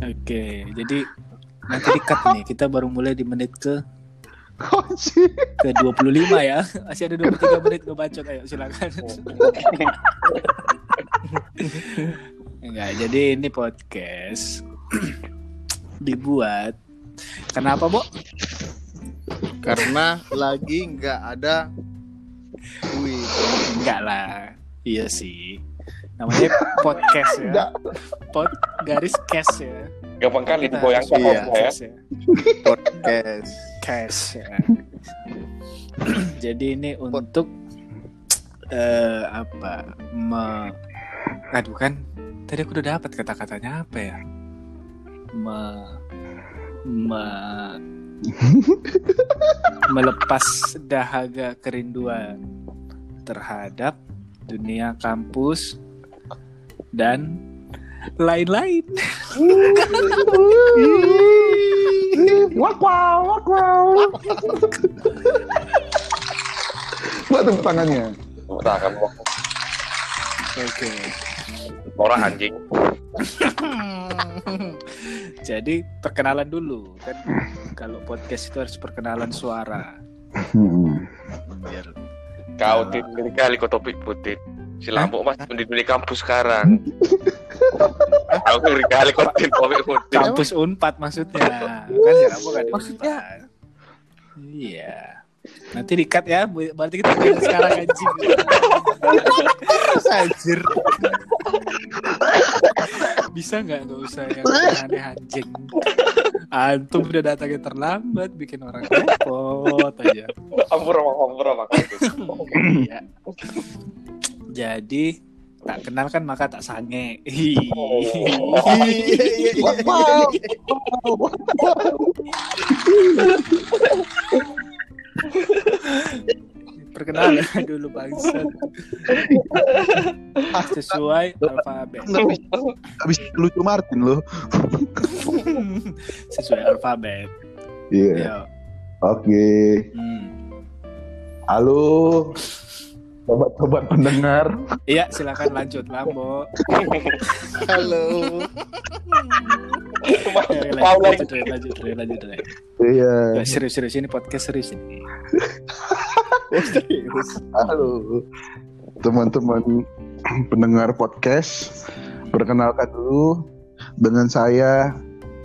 Oke, jadi nanti di-cut nih. Kita baru mulai di menit ke Anjir. ke 25 ya. Masih ada 23 menit gue bacot. Ayo silakan. Enggak, jadi ini podcast dibuat kenapa, Bo? Karena lagi nggak ada duit. Enggak lah. Iya sih. Namanya podcast ya. Pod garis cash ya. Gampang kali digoyangkan Iya. ya. cash ya. Podcast. Cash ya. Jadi ini untuk eh apa? Me Aduh kan tadi aku udah dapat kata-katanya apa ya? Me me melepas dahaga kerinduan terhadap dunia kampus dan lain-lain. Wak wow, wak wow. Buat tepuk tangannya. Nah, kamu Oke. orang anjing. Jadi perkenalan dulu kan kalau podcast itu harus perkenalan suara Hmm. biar Kau tinggal kali kau topik putih. Si Lampu mas di dunia kampus sekarang. Kau ngeri kali kau tim topik putih. kampus Unpad maksudnya kan ya kamu kan Maksudnya? Iya. Nanti di-cut ya, berarti kita mulai sekarang anjing. Terus anjir. Bisa nggak nggak usah yang aneh anjing. Antum udah datangnya terlambat, bikin orang repot aja. Ampun, ampun, ampun, Iya. Jadi tak kenal kan maka tak sange. Wow. Perkenalan dulu bangsa. Sesuai alfabet. Habis, lucu Martin lo. Sesuai alfabet. Iya. Yo. Oke. Hmm. Halo. Sobat-sobat pendengar. Iya, silakan lanjut Lambo. Halo. Ya, Mau lanjut, lanjut, lanjut, lanjut, lanjut, lanjut. Iya. Ya, serius, serius ini podcast serius ini. Halo. Teman-teman pendengar podcast. Perkenalkan dulu dengan saya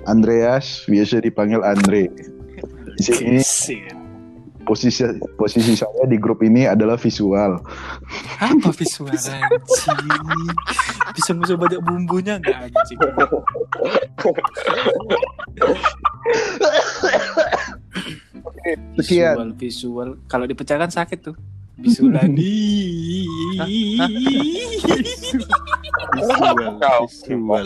Andreas, biasa dipanggil Andre. Di sini Sih. Posisi posisi saya di grup ini adalah visual. Apa visual anjing? Bisa musuh banyak bumbunya nggak anjing? Sekian. Visual, visual. Kalau dipecahkan sakit tuh. Visual. Kau. Visual.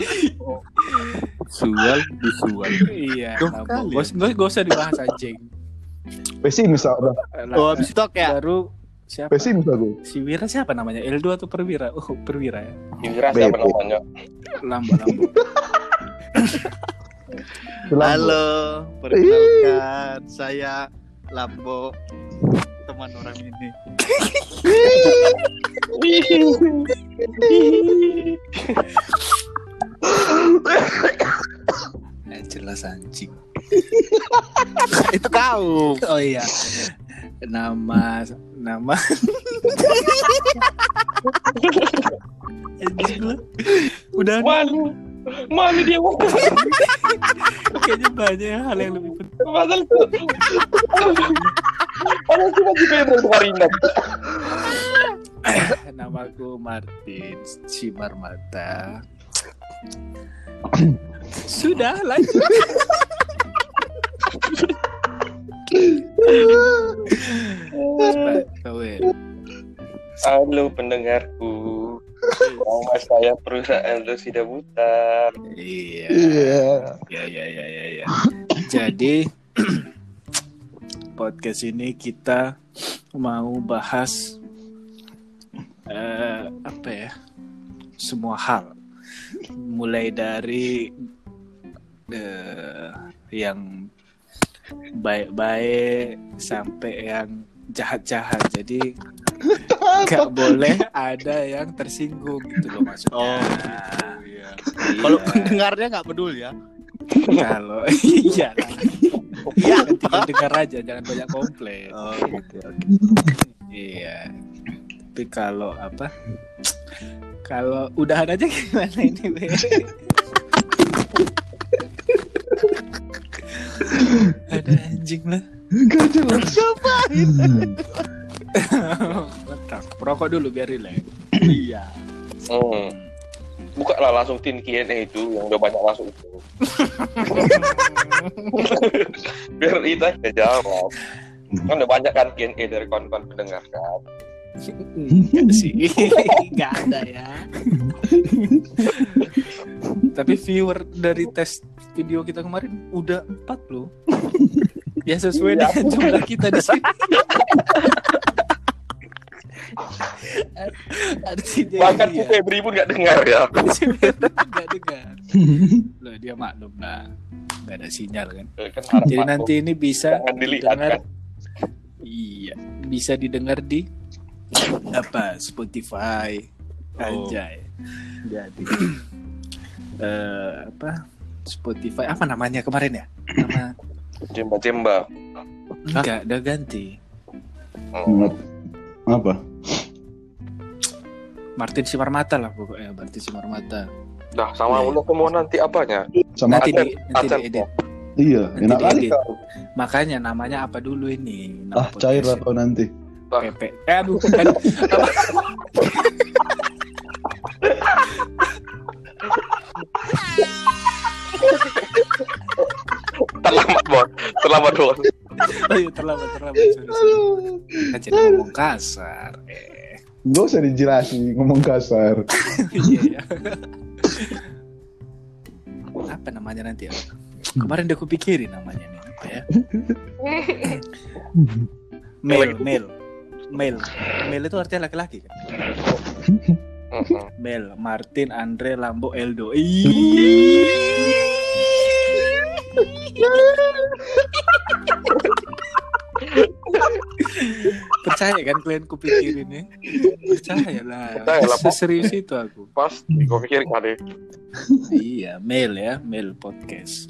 Visual. Visual. iya. Gak usah- gak usah dibahas anjing. Pesimis udah. Oh, habis itu ya. Baru siapa? Pesimis aku. Si Wira siapa namanya? L2 atau Perwira? Oh, Perwira ya. Kira siapa namanya? Lambo, Lambo. Halo, perkenalkan saya Lambo, teman orang ini. Jelas anjing. itu kau. Oh iya. Nama nama Anjing lu. Udah Malu. Malu dia. kayaknya banyak hal yang lebih penting. Padahal Padahal cuma di Pedro Marina. Namaku Martin Cimarmata. Sudah lanjut. Halo pendengarku. Nama saya perusahaan sudah Butar. Iya. Iya. Ya ya ya ya ya. Jadi podcast ini kita mau bahas eh, apa ya? Semua hal. Mulai dari eh, yang baik-baik sampai yang jahat-jahat. Jadi nggak boleh ada yang tersinggung gitu loh maksudnya. Oh, iya. Kalau pendengarnya nggak peduli ya. kalau iya lah. Iya, tinggal dengar aja, jangan banyak komplain. Oh gitu. Iya. Tapi kalau apa? Kalau udahan aja gimana ini, Be? Ada anjing lah. Gak jelas. Mantap. Rokok dulu biar relax. Iya. Hmm. Buka lah langsung tin Q&A itu yang udah banyak masuk itu. Biar kita aja jawab. Kan udah banyak kan Q&A dari kawan-kawan pendengar kan. Enggak sih. Enggak ada ya. Tapi viewer dari tes video kita kemarin udah empat loh. Ya sesuai dengan jumlah kita di sini. Artinya Bahkan iya. si Febri pun gak dengar ya. Si Febri nggak dengar. Loh dia maklum lah. Nggak ada sinyal kan. Kan harap Jadi nanti ini bisa didengar. kan. Iya, bisa didengar di apa? Spotify. Oh. Anjay. Jadi. Eh, apa? Spotify apa namanya kemarin ya? Nama Jemba-jemba. enggak, udah ganti. Hmm. Apa? Martin Simarmata lah pokoknya, Martin Simarmata. Dah sama Iya. udah mau nanti apanya? Sama Nanti di nanti diedit. iya, Nanti enak kali. Makanya namanya apa dulu ini? Nama Ah, cair kau nanti. Pepe. Eh, aduh, kan. Apa? Terlambat bos. Terlambat bos. Oh iya, terlambat, terlambat. Sorry, sorry. Kan jadi ngomong kasar. Eh. Gak usah dijelasin ngomong kasar. Iya, iya. apa namanya nanti ya? Kemarin udah kupikirin namanya nih apa ya? Male, male, male, male itu artinya laki-laki kan? Mm-mm. Mel, Martin, Andre, Lambo, Eldo. Percaya kan kalian kupikirin ya? Percaya lah. Percaya lah, Pak. Serius itu aku. Pasti pikir kali. iya, mail ya, mail podcast.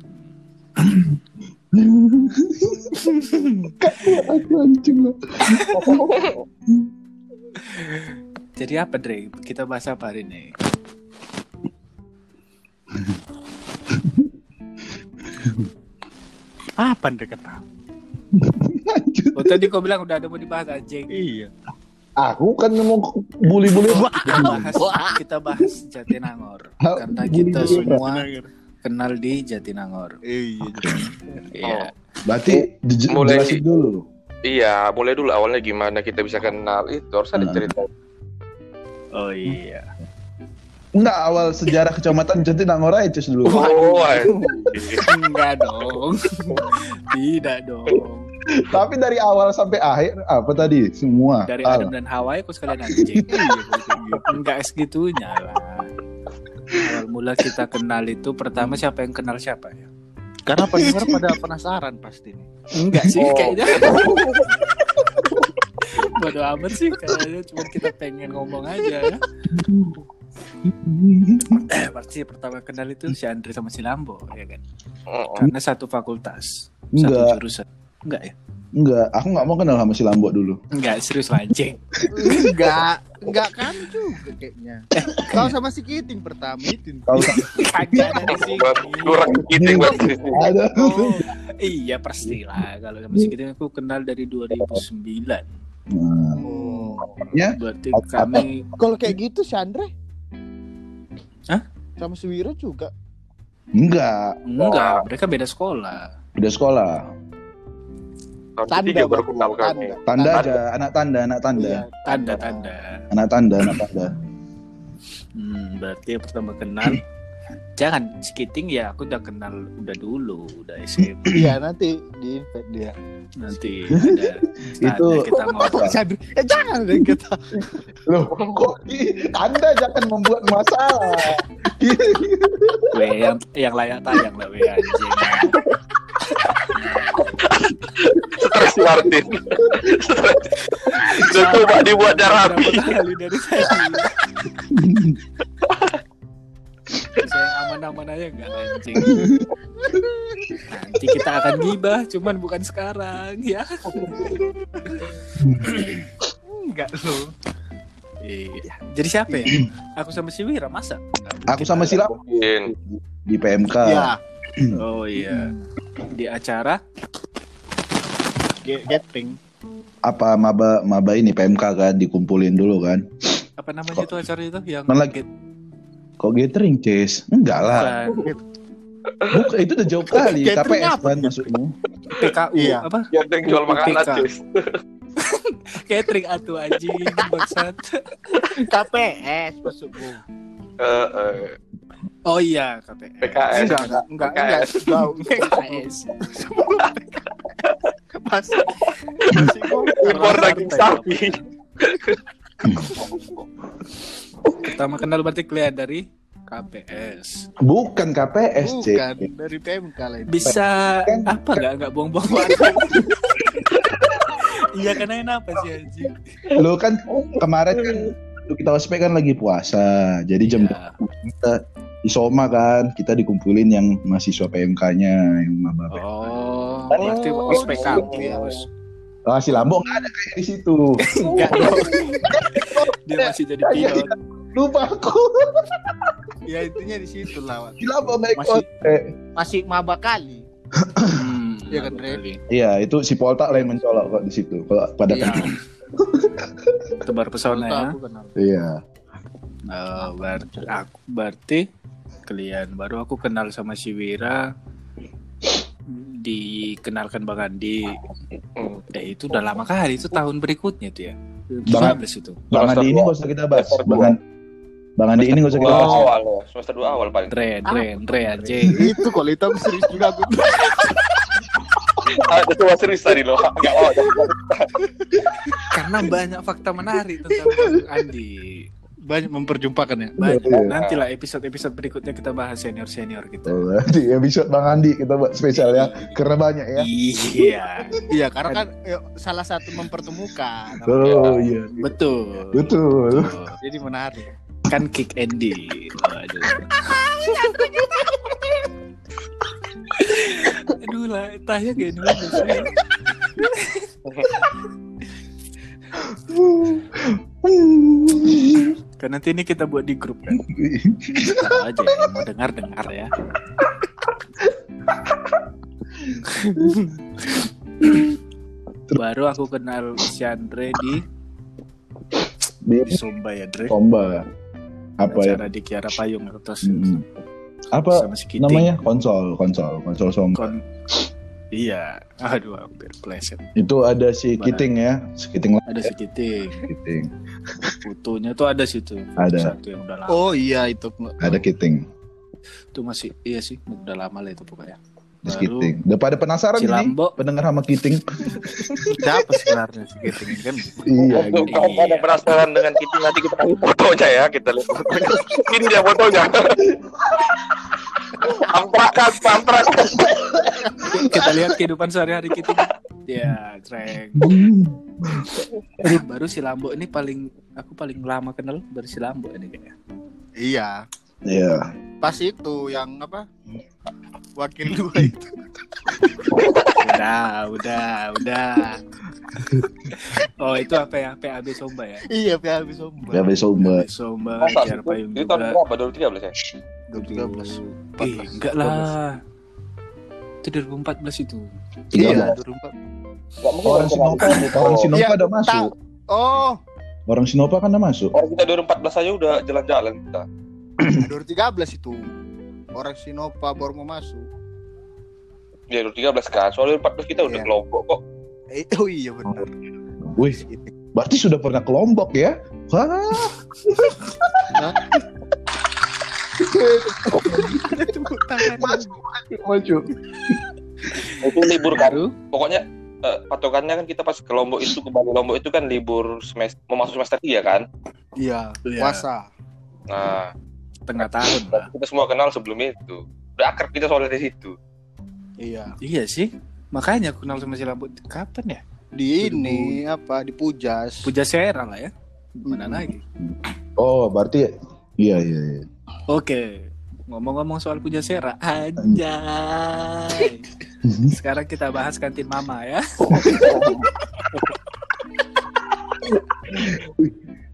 Aku anjing lah. Jadi apa Dre? Kita bahas apa hari ini? Apa anda kata? Oh tadi kau bilang udah ada mau dibahas anjing. Iya. Aku kan mau bully-bully. Kita bahas, kita bahas Jatinangor karena kita semua kenal di Jatinangor. Iya. Iya. Berarti di- Mulai- jelasin dulu. Iya, boleh dulu awalnya gimana kita bisa kenal itu harus ada Hmm. cerita. Oh iya. Enggak, awal sejarah kecamatan Jatinangor aja dulu. Oh. Enggak dong. Tidak dong. Tapi dari awal sampai akhir apa tadi? Semua. Dari. Adam dan Hawa kok sekalian anjing. Enggak segitunya lah. Awal mula kita kenal itu pertama siapa yang kenal siapa ya? Karena pendengar pada penasaran pasti nih. Enggak sih Oh. kayaknya. Bodoh amat sih kayaknya cuma kita pengen ngomong aja ya. Eh, pasti pertama kenal itu si Andre sama si Lambo ya kan. Mm-mm. Karena satu fakultas, satu Enggak, jurusan. Enggak ya? Enggak. Aku nggak mau kenal sama si Lambo dulu. Enggak, serius lah anjing. Enggak, enggak kan juga kayaknya. Kau sama si Kiting pertama itu. Tahu Kagak ada di sini. Kurang kiting berarti. ada. Oh, iya pastilah kalau sama segitu aku kenal dari 2009. Nah, Oh. Ya. Berarti kami Kalau kayak gitu si Andre? Hah? Sama si Wiro juga. enggak. enggak, mereka beda sekolah. Udah sekolah. Tahun Tanda, ketiga baru kenal kami. Tanda. Tanda Tanda. aja, anak tanda, anak tanda. Iya, Tanda-tanda. Anak tanda, anak tanda. Hmm, berarti yang pertama kenal Jangan skiting ya aku udah kenal udah dulu udah SMP Iya nanti di invite dia. nanti ada Itu- kita ngobrol eh jangan deh kita. Loh, kok Anda jangan membuat masalah. we yang yang layak tayang lah we anjing Stres si Martin. Udah coba dibuat rapi. kali dari saya yang aman aman-aman aja enggak anjing. Nanti kita akan gibah, cuman bukan sekarang ya. Enggak lo. Iya. Jadi siapa ya? Aku sama si Wira masa? Aku sama si Mungkin. di PMK. Ya, Oh iya. Di acara gathering. Apa maba maba ini PMK kan dikumpulin dulu kan. apa namanya itu acara itu yang Mana lagi? Kok gathering, Ces? Enggak lah. Bukan, itu udah jauh kali. Gathering KPS apa? kan maksudnya. PKU Iya. apa? Yang jual makanan. Cis. Catering atuh anjing bangsat. KPS maksudku. Eh, eh, Oh iya KPS. PKS. Enggak, enggak, enggak, enggak. PKS. PKS. Masih Impor daging sapi. Pertama kenal berarti kalian dari KPS. Bukan KPS. Bukan dari PMK lain. Bisa Kan- apa nggak nggak buang-buang waktu? Iya karena apa sih anjing? Lu kan kemarin kan kita ospek kan lagi puasa. Jadi jam kita isoma kan, kita dikumpulin yang mahasiswa PMK-nya yang maba. Oh, berarti ospek kampus. Ah, si Lambo nggak ada kayak di situ. Enggak. Dia masih jadi pilot. Lupa aku. Ya intinya di situ lah. Si Lambo naik Masih- ospek. Masih maba kali. Hmm, Iya kan, Dre? kali. Iya, itu si Polta lain mencolok kok di situ. Kalau pada Iya. Tebar pesona ya. Aku kenal. Iya. Oh, berarti aku berarti kalian baru aku kenal sama si Wira dikenalkan Bang Andi. Eh itu udah lama kali itu tahun berikutnya tuh ya. Bang- 2019 itu. Bang Andi ini nggak usah kita bahas. Bang, Bang Andi ini nggak usah kita bahas. awal ya. Semester 2 awal paling. Dre, Dre, Dre anjing. Itu kalau itu aku serius juga aku. Ah, itu cuma serius tadi loh. Enggak oh. Karena banyak fakta menarik tentang Bang Andi. Banyak memperjumpakan ya. Banyak. Iya. Nantilah episode-episode berikutnya kita bahas senior-senior kita. Oh, di episode Bang Andi kita buat spesial ya, karena banyak ya. Iya, Iya, karena kan salah satu mempertemukan. Oh iya, betul. betul. Betul. Jadi menarik. Kan kick Andy. Waduh. Aduh lah, tanya kayak dulu. Kan nanti ini kita buat di grup kan. Tahu aja yang mau dengar dengar ya. Baru aku kenal si Andre di Di di Sumba ya, Dre. Tomba. Apa ya? Acara di Kiara Payung terus Mm-mm. Apa sama si Kiting. namanya? Konsol, konsol, konsol Somba. Kon Iya, aduh hampir pleset. Itu ada si? Kiting ya, si Kiting. Ada si Kiting, Kiting. Fotonya tuh ada situ. Ada. Satu yang udah lama. Oh iya itu. Ada Kiting. Itu masih iya sih, udah lama lah itu pokoknya. Baru Kiting. Udah pada penasaran si ini Lambo. pendengar sama Kiting. Siapa sebenarnya si Kiting kan? iya, Untuk gitu. kamu pada penasaran dengan kita nanti kita kasih fotonya ya, kita lihat fotonya. Ini dia fotonya. Amprakan, amprakan. Kita lihat kehidupan sehari-hari Kiting. Ya, treng. Baru si Lambo ini paling aku paling lama kenal dari si Lambo ini kayaknya. Iya. Iya. Pas itu yang apa? Wakil dua itu. Udah, udah, udah. Oh, itu apa ya? PAB Somba ya? Iya, PHB Somba. Ya besok Mbak. Somba, Masa Kiara Payung itu tahun berapa? 2013 ya? 2013. Eh, enggak lah. Itu 2014 itu. Iya. 2004. Enggak mungkin Orang Sinopa, orang Sinopa Iya, udah masuk. Oh, Orang Sinopa kan udah masuk. Orang kita 2014 aja udah jalan-jalan kita. 2013 itu. Orang Sinopa baru mau masuk. Ya 2013 kan. Soalnya 2014 kita udah Iya. kelompok kok. Eh, oh iya benar. Wih, berarti sudah pernah ke Lombok ya? Wah, maju. Itu libur kan. Baru Pokoknya eh, patokannya kan kita pas ke Lombok itu ke Bali Lombok itu kan libur semester mau masuk semester 3 kan. Iya, Iya. puasa. Nah, tengah tahun lah. kita semua kenal sebelum itu. Udah akrab kita soalnya di situ. Iya. Iya sih. Makanya aku kenal sama si Lambo kapan ya? Di ini apa? Di Pujas. Puja Sera lah ya. Mana Hmm. lagi? Oh, berarti iya iya iya. Oke. ngomong-ngomong soal puja sera, anjay. Sekarang kita bahas kantin mama ya.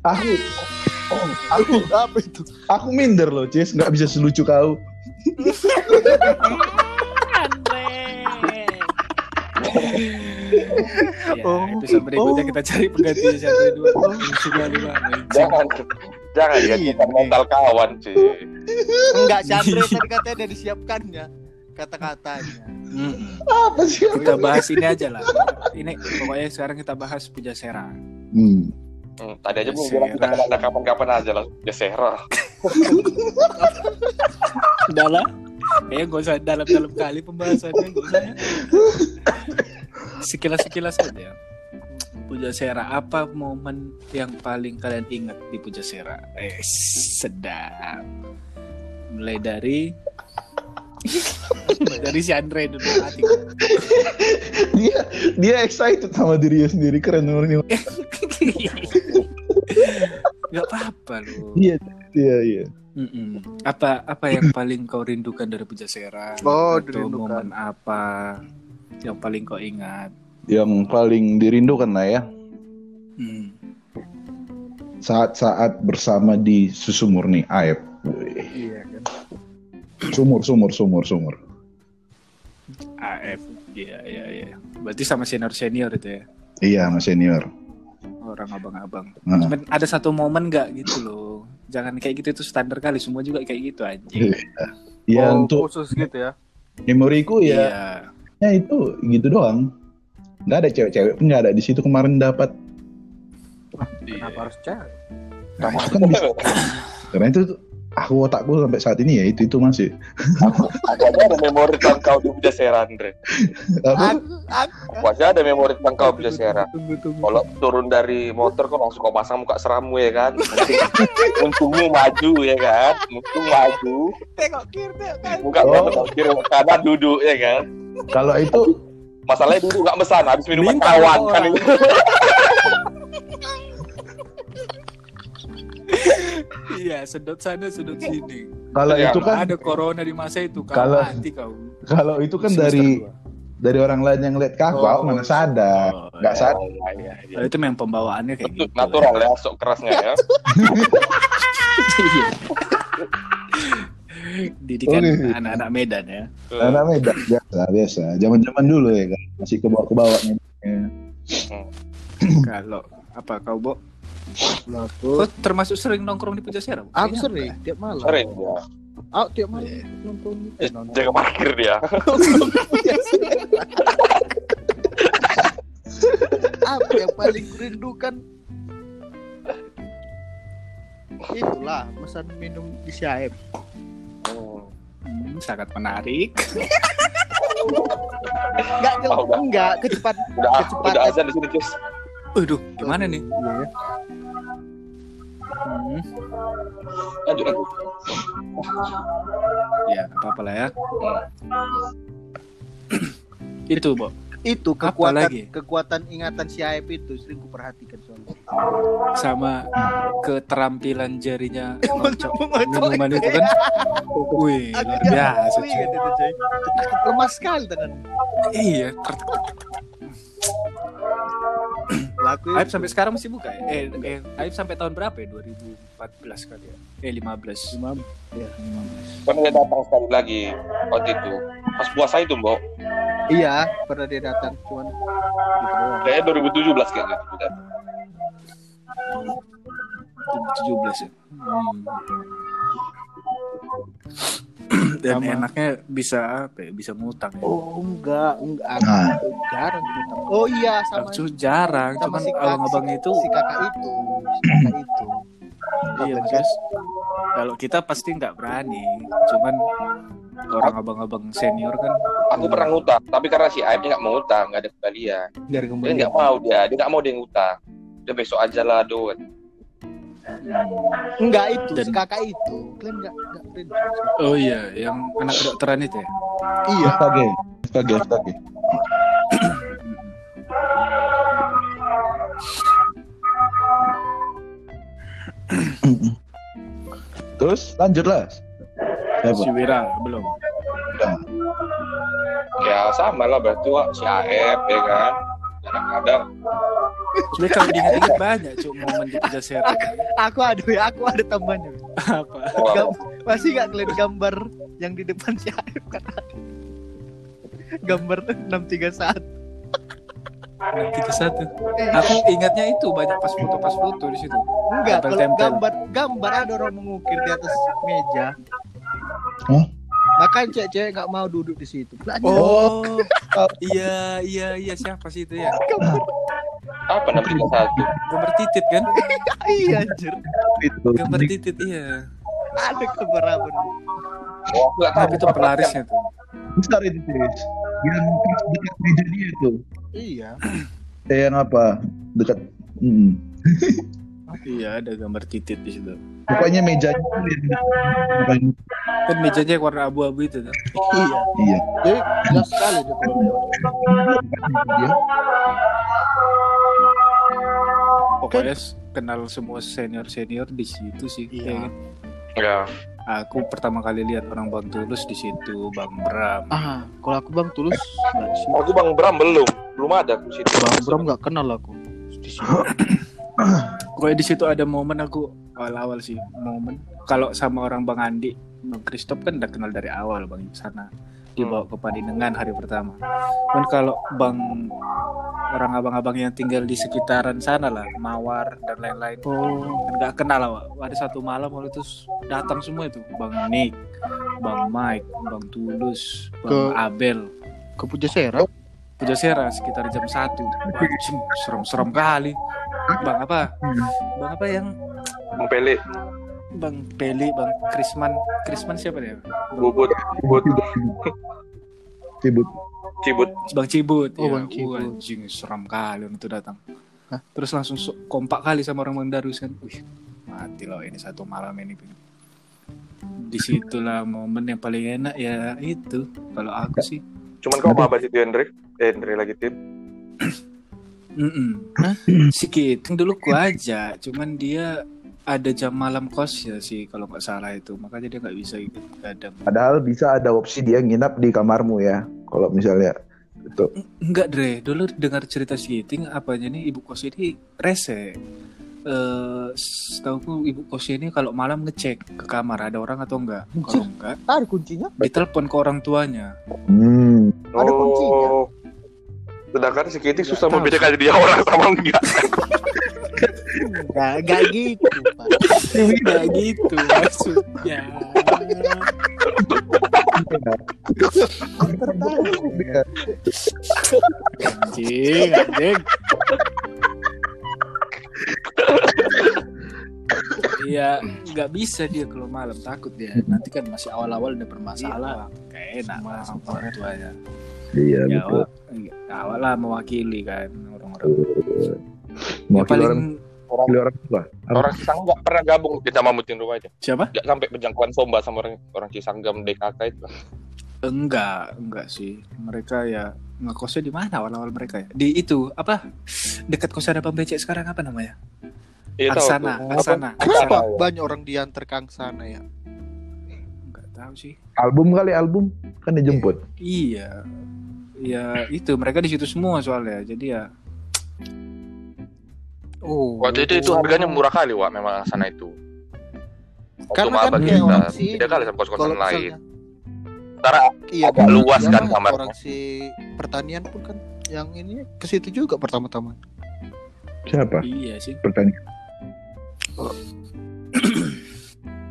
Aku aku Apa itu? aku minder loh, Cis, nggak bisa selucu kau. ya, Oh. episode berikutnya kita cari pengganti satu dua. Oh, sudah lima. Jangan jangan ya Iya. kita mental kawan sih. Enggak, Chandra tadi katanya udah disiapkannya kata-katanya. Mm-mm. Apa sih? Kita bahas ini aja lah. Ini pokoknya sekarang kita bahas puja sera. Hmm. Hmm, tadi aja belum Sera. bilang kita ada kapan-kapan aja lah. Ya Sera. Udah lah. Kayaknya gak usah dalam-dalam kali pembahasannya, gak usah ya. Sekilas-sekilas aja. Puja Sera, apa momen yang paling kalian ingat di Puja Sera? Eh, sedap. Mulai dari dari si Andre dulu hati. Dia dia excited sama dirinya sendiri keren orangnya. Gak apa-apa loh. Iya, iya, iya. Mm-mm. Apa apa yang paling kau rindukan dari Puja Sera? Oh, Atau dirindukan. momen apa yang paling kau ingat? Yang paling dirindukan lah ya Hmm. saat-saat bersama di susu murni. Wih. Iya kan. Sumur, sumur, sumur, sumur. AF. Iya, iya, iya. Berarti sama senior-senior itu ya. Iya, mas senior. Orang abang-abang. Cuman ada satu momen nggak gitu loh. Jangan kayak gitu itu standar kali. Semua juga kayak gitu anjing. ya Oh, untuk khusus gitu ya. memoriku ya, Iya. ya itu gitu doang. Nggak ada cewek-cewek pun nggak ada di situ kemarin dapat. Iya. Kenapa harus cari? Nah, itu kan bisa. Karena itu tuh, aku otakku sampai saat ini ya itu itu masih. Aku aja ada memori tentang kau di Puja Sera, Andre. Aku, aku. Aku aja ada memori tentang kau Puja Sera. Kalau turun dari motor kok langsung kau pasang muka seramu ya kan. Untungmu maju ya kan. Untung maju. Tengok kiri, tengok kanan. Muka Oh. oh. kiri kanan duduk ya kan. Kalau itu Masalahnya duduk nggak pesan habis minuman Minta kawan kan itu. Iya, sedot sana, sedot sini. kalau itu kan ada corona di masa itu. Kalau- mati kau. kalau itu kan Semester dari dua. dari orang lain yang lihat ke aku, Oh, aku mana sadar. Oh, Nggak iya. sadar. Oh, iya, iya. Oh, itu memang pembawaannya kayak Itu gitu. natural ya, sok kerasnya ya. Didikan anak-anak Medan ya. Anak Medan biasa, biasa. Zaman-zaman dulu ya kan, masih ke bawah ke bawahnya. Kalau apa kau, Bo? Kau termasuk sering nongkrong di Puja Sera? Bo? aku sering tiap malam. Sering ya. Aku tiap malam Iya. nonton. Eh, nonton. Jaga parkir dia. Apa yang paling kurindukan? Itulah pesan minum di Syaib. Hmm. Hmm, sangat menarik. Enggak, enggak kecepatan. Udah, Kecepatan. udah azan di sini, Cus. Waduh, gimana nih? Iya ya. Hmm, Lanjut, lanjut. ya, apa-apa lah ya. itu, Bo. Itu Apa kekuatan lagi? kekuatan ingatan Syaib itu sering kuperhatikan soalnya. Sama keterampilan jarinya ngocok minuman itu kan. Wih, luar biasa. Lemah sekali tangan. Iya, Laku Aib sampai sekarang masih buka ya? Eh, eh Aib sampai tahun berapa ya? 2014 kali ya? Eh, 15. Imam. Ya, 15. Kan dia datang sekali lagi waktu itu. Pas puasa itu, Mbok. Iya, pernah dia datang cuman gitu. Kayaknya 2017 kayak gitu. dia datang. 17 ya. Hmm. Dan Sama. enaknya bisa apa ya? Bisa ngutang ya. Oh, enggak, enggak. Aku Nah. jarang ngutang. Oh iya, sama Aku jarang, sama cuman si abang-abang si- itu si kakak itu, si kakak itu. iya maksudnya kalau kita pasti nggak berani, cuman orang abang-abang senior kan Aku pernah ngutang, tapi karena si Aib nggak mau ngutang, nggak ada kembalian. Biar Dia kembali. nggak mau dia, dia nggak mau dia ngutang. Dia besok aja lah, do. Enggak itu, Dan- kakak itu. Kalian enggak enggak friend. Oh iya, yang anak kedokteran itu ya. Iya. FKG, FKG, FKG. Terus lanjut lah. Siapa? Si Wira belum. Udah. Ya sama lah berarti Wak. si AF ya kan. Kadang-kadang Cuma kalau diingat-ingat banyak cuk momen di Pujasera. Aku ada ya, aku ada tambahannya. Apa? Gam- masih nggak kalian gambar yang di depan si Aif kan? Gambar 631. Tiga satu. Aku ingatnya itu banyak pas foto pas foto di situ. Enggak, kalau gambar gambar ada orang mengukir di atas meja. Hah? Makanya cewek-cewek nggak mau duduk di situ. Belajar. Oh, iya iya iya siapa sih itu ya? Apa enam tiga satu? Gambar titit kan? iya anjir. Itu. Gambar titit iya. Ada gambar apa? Oh, aku tahu. Tapi itu pelarisnya tuh. Besar itu Tis. Yang dekat meja dia itu. Iya. Eh yang apa? Dekat. Mm. Iya ada gambar titit di situ. Pokoknya mejanya tuh yang Kan mejanya warna abu-abu itu tuh. Iya. Iya. Jadi jelas sekali. Dia. Pokoknya s- kenal semua senior senior di situ sih. Iya. ya kan? Ya. Aku pertama kali lihat orang Bang Tulus di situ, Bang Bram. Ah, kalau aku Bang Tulus nggak di situ. Aku Bang Bram belum. Belum ada aku situ. Bang Bram nggak kenal aku di situ. Pokoknya di situ ada momen aku awal-awal sih, momen kalau sama orang Bang Andi, Bang Kristop kan udah kenal dari awal Bang sana dibawa ke Padinengan hari pertama. Kan kalau Bang orang abang-abang yang tinggal di sekitaran sana lah, Mawar dan lain-lain, Oh, nggak kenal lah. Wak. Ada satu malam waktu itu datang semua itu, Bang Nick, Bang Mike, Bang Tulus, Bang Ke- Abel, ke Pujasera. Pujasera sekitar jam satu. Serem-serem kali. Bang apa? Bang apa yang Bang Pele, Bang Peli, Bang Krisman, Krisman siapa dia? Bubut, Bubut, Sibuk. Cibut. Bang Cibut. Oh, ya. Bang Cibut. Wah, anjing seram kali waktu itu datang. Hah? Terus langsung so- kompak kali sama orang Bang Darus kan. Wih, mati loh ini satu malam ini. Di situlah momen yang paling enak ya itu. Kalau aku sih. Cuman kau apa sih Andre? Eh, Andre lagi tim. Mm Sikit. Dulu ku aja, cuman dia ada jam malam kos ya sih kalau nggak salah itu makanya dia nggak bisa ikut kadang Padahal bisa ada opsi dia nginap di kamarmu ya. Kalau misalnya itu. Enggak Dre, dulu dengar cerita si Giting apanya nih ibu kos ini rese. Eh, setahu ibu kos ini kalau malam ngecek ke kamar ada orang atau enggak. Kalau enggak, Ada kuncinya. ditelepon ke orang tuanya. Hmm. Ada kuncinya. Oh. Sedangkan si susah membedakan dia orang sama enggak. Enggak, enggak gitu, Pak. Enggak gitu maksudnya. Anjing, anjing. Iya, nggak bisa dia kalau malam takut dia. Nanti kan masih awal-awal udah bermasalah, kayak enak orang tuanya. Iya Ya, betul. awal, awal lah mewakili kan orang-orang. Mau Yang paling orang orang tua. Apa? Orang Cisangga nggak pernah gabung kita mamutin rumahnya. siapa? Nggak sampai penjangkauan somba sama orang orang Cisanggam DKK itu. Enggak, enggak sih. Mereka ya ngekosnya di mana awal-awal mereka ya? Di itu apa? Dekat kosan abang becek sekarang apa namanya? Iya tahu. Aksana, tuh. Aksana. Kenapa Tahu. banyak orang diantar Kang sana ya? Enggak tahu sih. Album kali album kan dijemput. Iya. Ya itu mereka di situ semua soalnya. Jadi ya Oh. Waktu itu itu harganya murah kali Wak memang sana itu. Waktu Karena kan kita. Beda kali sama kos-kosan Kalau lain. Karena iya agak luas iya, kan kamarnya. Orang si pertanian pun kan yang ini ke situ juga pertama-tama. Siapa? iya sih. Pertanyaan.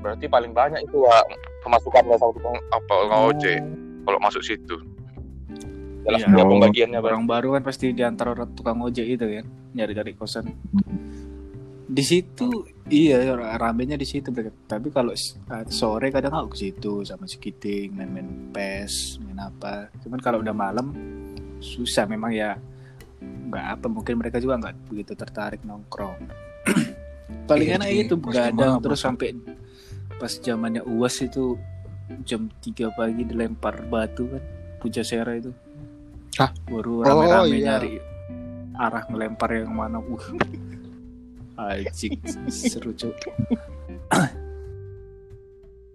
berarti paling banyak itu Wak pemasukannya sama tukang apa Oh. ojek kalau masuk situ. Jelas Iya. dia pembagiannya. Orang baru kan pasti diantar orang tukang ojek itu kan, nyari-nyari kosan. Di situ iya ramenya di situ. Tapi kalau uh, sore kadang aku ke situ sama si Kiting main-main PES, main apa. Cuman kalau udah malam susah memang ya nggak apa mungkin mereka juga nggak begitu tertarik nongkrong. Paling Iya enak itu begadang terus sampai pas zamannya UAS itu jam 3 pagi dilempar batu kan Pujasera itu. Hah? Baru Oh, rame-rame iya. nyari arah ngelempar yang mana. Uh. Anjing seru cuk.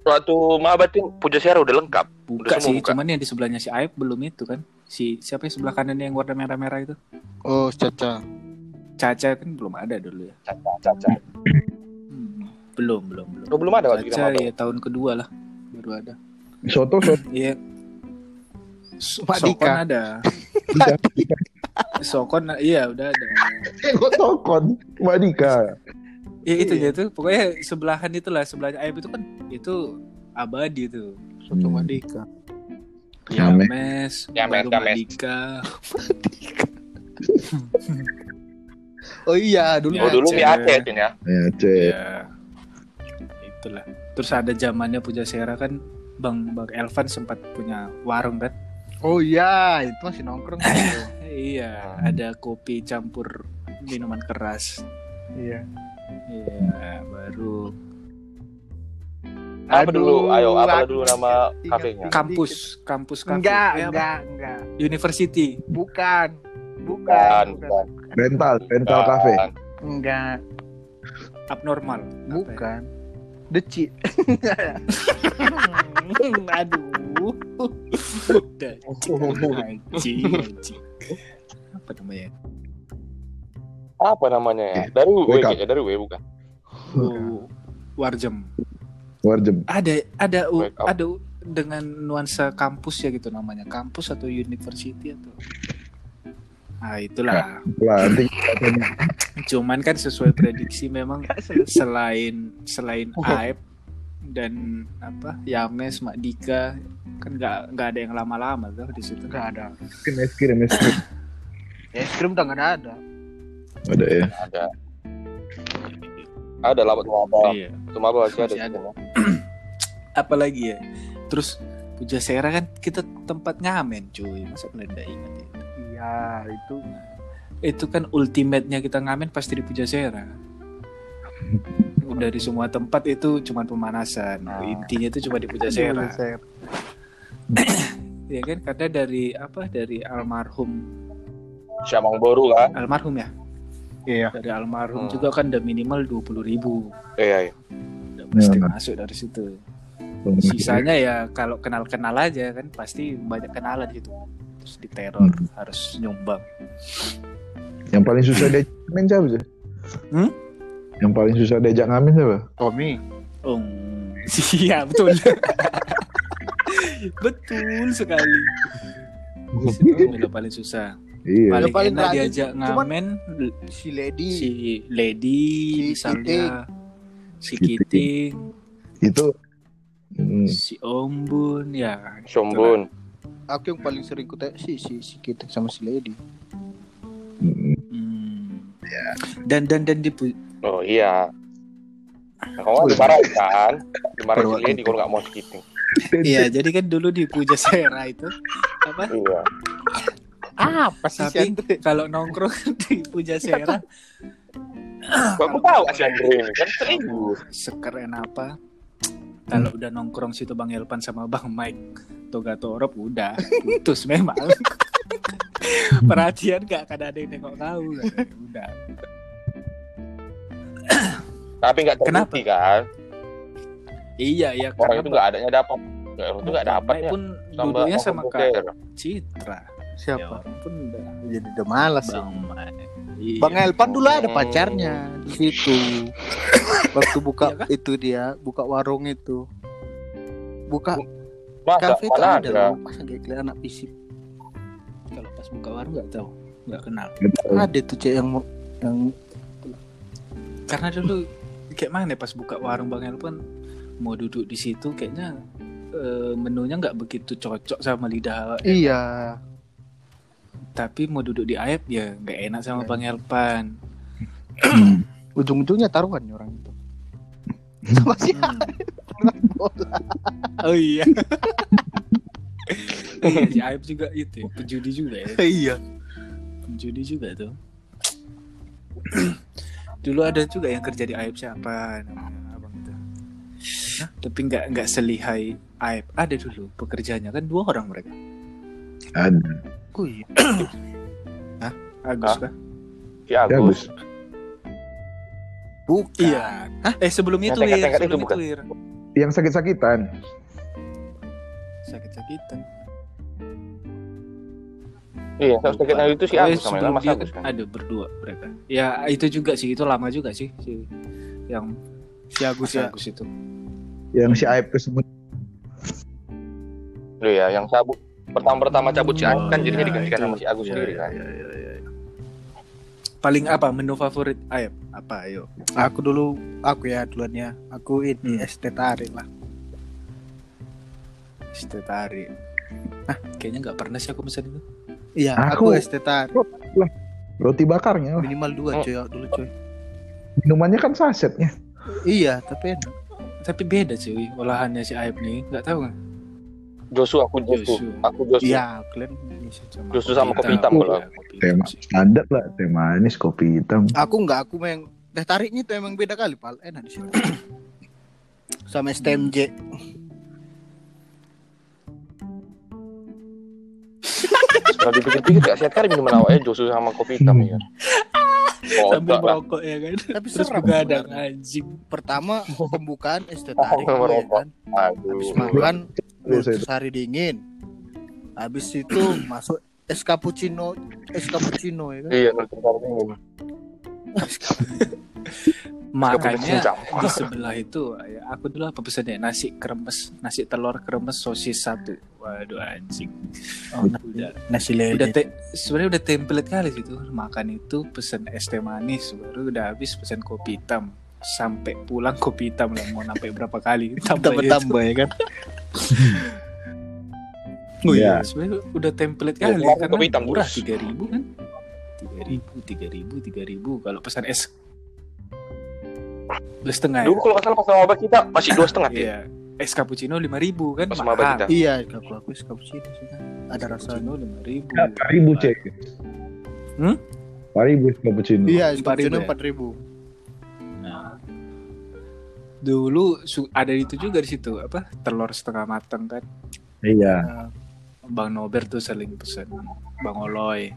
Waktu Mahabatin Puja Sera udah lengkap. Buka semua sih, buka. cuman yang di sebelahnya si Aib belum itu kan. Si siapa yang sebelah kanannya yang warna merah-merah itu? Oh, Caca. Caca kan belum ada dulu ya. Caca, caca. Hmm, belum, belum, belum. Oh, belum ada Caca ya tahun kedua lah baru ada. Soto soto. Iya. Sokon Dika. ada. Sokon iya udah ada. Tengok tokon. Madika. Ya itu Iya. ya tuh. Pokoknya sebelahan itulah sebelahnya Aib itu kan itu abadi tuh. Soto Hmm. Madika. Yames. Yames, Yames, baru Yames. Madika. Oh iya, dulu Oh, dulu Aceh. di Aceh ya. Ya, cek. Ya. Itulah. Terus ada zamannya Puja Sera kan Bang Bang Elvan sempat punya warung kan? Oh iya, itu masih nongkrong. tuh. Iya, ada kopi campur minuman keras. Iya. Iya, baru Apa Aduh, dulu? Ayo, apa dulu nama kafenya? kampus, kampus kafe. Enggak, apa? enggak, enggak. University. Bukan. Bukan, Bukan. Rental, rental cafe. Enggak, Abnormal. Apa ya? bukan. Deci. Aduh. Udah. Anjing, anjing. Apa namanya? Apa namanya ya? Daru W kayaknya, Daru W bukan. Oh, Warjem. Warjem. Ada ada ada u- dengan nuansa kampus ya gitu namanya. Kampus atau university atau Nah, itulah. Cuman kan sesuai prediksi memang selain selain Aib dan apa Yames, Mak Dika kan nggak nggak ada yang lama-lama tuh di situ. Enggak ada. es krim, es krim. Es krim udah enggak ada. Ada ya. Ada. Ada lah waktu maba. Iya. Waktu maba masih ada. Ada. Ya. Apalagi ya. Terus Puja Sera kan kita tempat ngamen cuy. Masa kalian nggak ingat ya? Iya, itu. Itu kan ultimate-nya kita ngamen pasti di Puja Sera. Udah di semua tempat itu cuma pemanasan. Ah. Intinya itu cuma di Puja Sera. Saya. Ya kan karena dari apa dari almarhum Syamang Boru kan? almarhum ya. Iya. Dari almarhum Hmm. juga kan udah minimal dua puluh ribu. Iya, iya. Udah pasti Ya. masuk dari situ. Sisanya ya kalau kenal-kenal aja kan pasti banyak kenalan gitu. Terus diteror Hmm. harus nyumbang. Yang paling susah diajak ngamen siapa sih? Hmm? Yang paling susah diajak ngamen siapa? Tommy. Oh, iya betul. betul sekali. Itu paling susah. Iya. Paling, paling enak diajak ngamen Si Lady. si Lady Si misalnya si Kiting. Kiting, Itu hmm, si Ombun ya. Sombun. Aku yang paling sering kutanya si si si kita sama si Lady. hmm, Hmm. Dan dan dan di Oh iya. Nah, kamu kan dimarahin kan? Dimarahin si Lady kalau nggak mau skipping. Iya, jadi kan dulu di Puja Sera itu apa? Iya. Apa sih Tapi kalau nongkrong di Puja Sera Kamu tahu si Andre ini kan seribu. sekeren apa? Kalau udah nongkrong situ Bang Elpan sama Bang Mike Toga Torop udah putus memang. Perhatian gak akan ada yang nengok kau udah. Tapi nggak terbukti kan? Iya ya Orang karena itu nggak adanya dapat. Ya, orang itu nggak dapat ya. pun dulunya sama Kak. Citra. Ya Siapa? orang pun udah Jadi udah malas ya. Bang Mike. Iya. Bang Elpan dulu ada Hmm. pacarnya di situ. Waktu buka Iya kah? itu dia, buka warung itu. Buka Masa kafe itu ada ada? loh. Masa gak kelihatan anak fisik. Kalau pas buka warung nggak tahu, nggak kenal. Ada tuh cek yang mau- yang Karena dulu kayak mana ya, pas buka warung Bang Elpan mau duduk di situ kayaknya eh, menunya nggak begitu cocok sama lidah awak. iya. tapi mau duduk di Aep ya nggak enak sama Iya. Bang Elpan Ujung-ujungnya taruhan orang itu. Sama si Hmm. bola. oh iya iya si Aep juga itu ya, penjudi juga ya Iya. penjudi juga tuh dulu ada juga yang kerja di Aep siapa namanya abang itu tapi nggak nggak selihai Aep ada dulu pekerjaannya kan dua orang mereka ada. Oh iya. Agus Hah? kah Si Ya, Agus. Bukan. iya eh sebelum Yang itu Wir tengkat-tengkat itu sebelum bukan? itu Wir yang sakit-sakitan. sakit-sakitan Iya, saya sakit hari itu si Oh, Agus sama sebelum Mas dia Agus kan. ada berdua mereka ya itu juga sih itu lama juga sih si yang Si Agus si ya. Agus itu Yang si Aib tersebut. Loh ya, yang cabut pertama-pertama cabut si Agus kan Oh, jadinya iya, digantikan itu. sama si Agus Iya, sendiri iya, kan. iya, iya, iya. Paling apa menu favorit Ayep apa ayo Aku dulu aku ya duluannya. Aku ini Hmm. es teh tarik lah. Steak tarik ah kayaknya nggak pernah sih aku pesan itu Iya, Aku- aku, es teh tarik. Roti bakarnya. lah. Minimal dua Oh. coy dulu coy. Minumannya kan sasetnya. Iya, tapi enak. tapi beda sih olahannya si Ayep nih nggak tahu nggak Josu aku Josu. Josu. Aku Josu. Iya, kalian bisa. Justru sama kopi hitam kalau Ya, hitam Tema standar lah, teh manis, kopi hitam. Aku enggak, aku yang teh tariknya itu emang beda kali, Pal. Enak di situ. Sama STMJ. Kalau dipikir-pikir gak sehat kali minuman awalnya Josu sama kopi hitam ya. Sambil merokok ya kan? Tapi terus begadang sebenarnya. anjing. Pertama pembukaan es teh tarik Oh, ya kan. Habis makan Terus sari dingin. Habis itu masuk es cappuccino, es cappuccino ya kan. Iya, makanya di sebelah itu ya, aku dulu apa pesannya? Nasi kremes nasi telur kremes sosis satu waduh anjing Oh, udah nasi udah lele. te- sebenarnya udah template kali situ makan itu pesen es teh manis baru udah habis pesen kopi hitam sampai pulang kopi hitam lah mau sampai berapa kali tambah. Tambah-tambah ya kan. Oh Iya. iya, sebenarnya udah template Ya, kali karena kopi hitam murah tiga ribu kan, tiga ribu, tiga ribu, tiga ribu. Kalau pesan es dua setengah. Dulu kalau nggak salah pas sama kita masih dua setengah ya. Iya, es cappuccino lima ribu kan, Pas sama obat kita. Iya, aku aku es cappuccino sih kan. Ada rasanya. Cappuccino lima ribu. Empat ribu cek. Hmm? Empat ribu cappuccino. Iya, es Empat ribu cappuccino ya? empat ribu. Nah, dulu ada itu juga di situ apa telur setengah matang kan. Iya. Nah, Bang Nober tuh sering pesan Bang Oloy.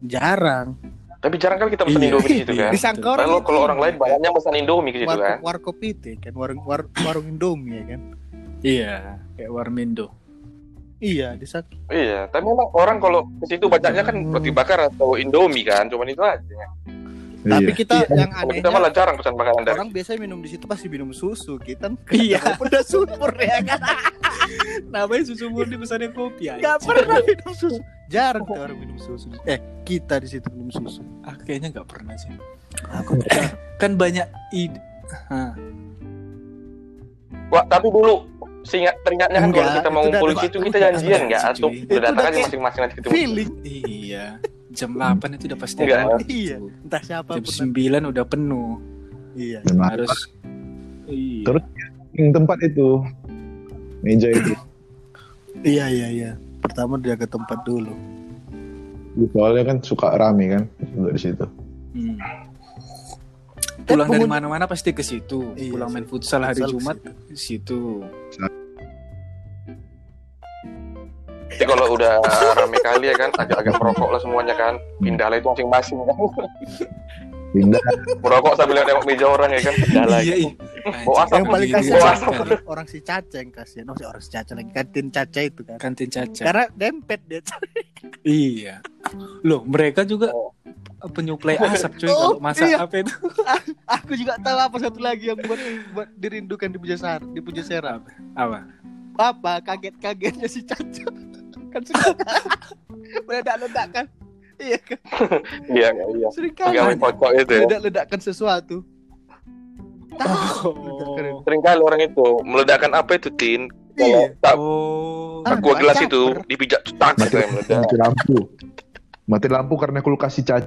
jarang. Tapi jarang kali kita pesan Iya. Indomie di situ kan. Disangka orang Kalau itu kalau orang lain ya. banyaknya pesan Indomie ke situ warkop kan. warkop itu kan warung war, warung Indomie ya kan. Iya, kayak Warmindo. Iya, di saking Iya, tapi memang orang kalau ke situ banyaknya kan roti bakar atau Indomie kan, cuman itu aja. Tapi Iya. kita yang Kalau anehnya kita malah jarang pesan makanan dari orang biasa minum di situ pasti minum susu kita Iya. udah sumur ya kan Namanya susu murni pesannya kopi aja. nggak pernah minum susu jarang kita orang minum susu eh kita di situ minum susu Ah, kayaknya nggak pernah sih. aku Kan banyak ide. Wah, tapi dulu seingat teringatnya kan kalau kita mau ngumpul ada situ kita janjian enggak Itu atau aja masing-masing nanti ketemu. feeling Iya. Jam 8 itu udah pasti Enggak, ada iya entah siapa Jam pun 9 udah penuh. iya Memang Harus Iya. Terus? yang tempat itu meja itu. iya iya iya pertama dia ke tempat dulu Soalnya kan suka rame kan duduk di situ. Hmm. Pulang dari mana-mana pasti ke situ. Iya Pulang main futsal hari Futsal ke Jumat di situ. Jadi kalau udah rame kali ya kan, agak-agak merokok lah semuanya kan. Pindah lah itu masing-masing kan. Pindah. Merokok sambil nengok meja orang ya kan. Pindah lagi. Iya, iya. Bawa asap yang paling kasihan sekali. orang, si Caca yang kasihan oh si orang si Caca lagi kantin Caca itu kan Kantin Caca. karena dempet dia Iya. Loh, mereka juga penyuplai asap cuy Oh, kalau masak iya. apa itu. aku juga tahu apa satu lagi yang buat buat dirindukan di Pujasera di Pujasera Apa? apa kaget-kagetnya si Caca kan suka kan iya kan Iya, iya. sering kali pocok itu ya. meledak-ledakkan sesuatu Oh. Sering kali orang itu meledakkan apa itu tin? Iya. Kalau tak Oh. Ah, aqua gelas caper. itu dipijak cetak Mati, gitu yang meledak. mati lampu. Mati lampu karena kulkas si caca.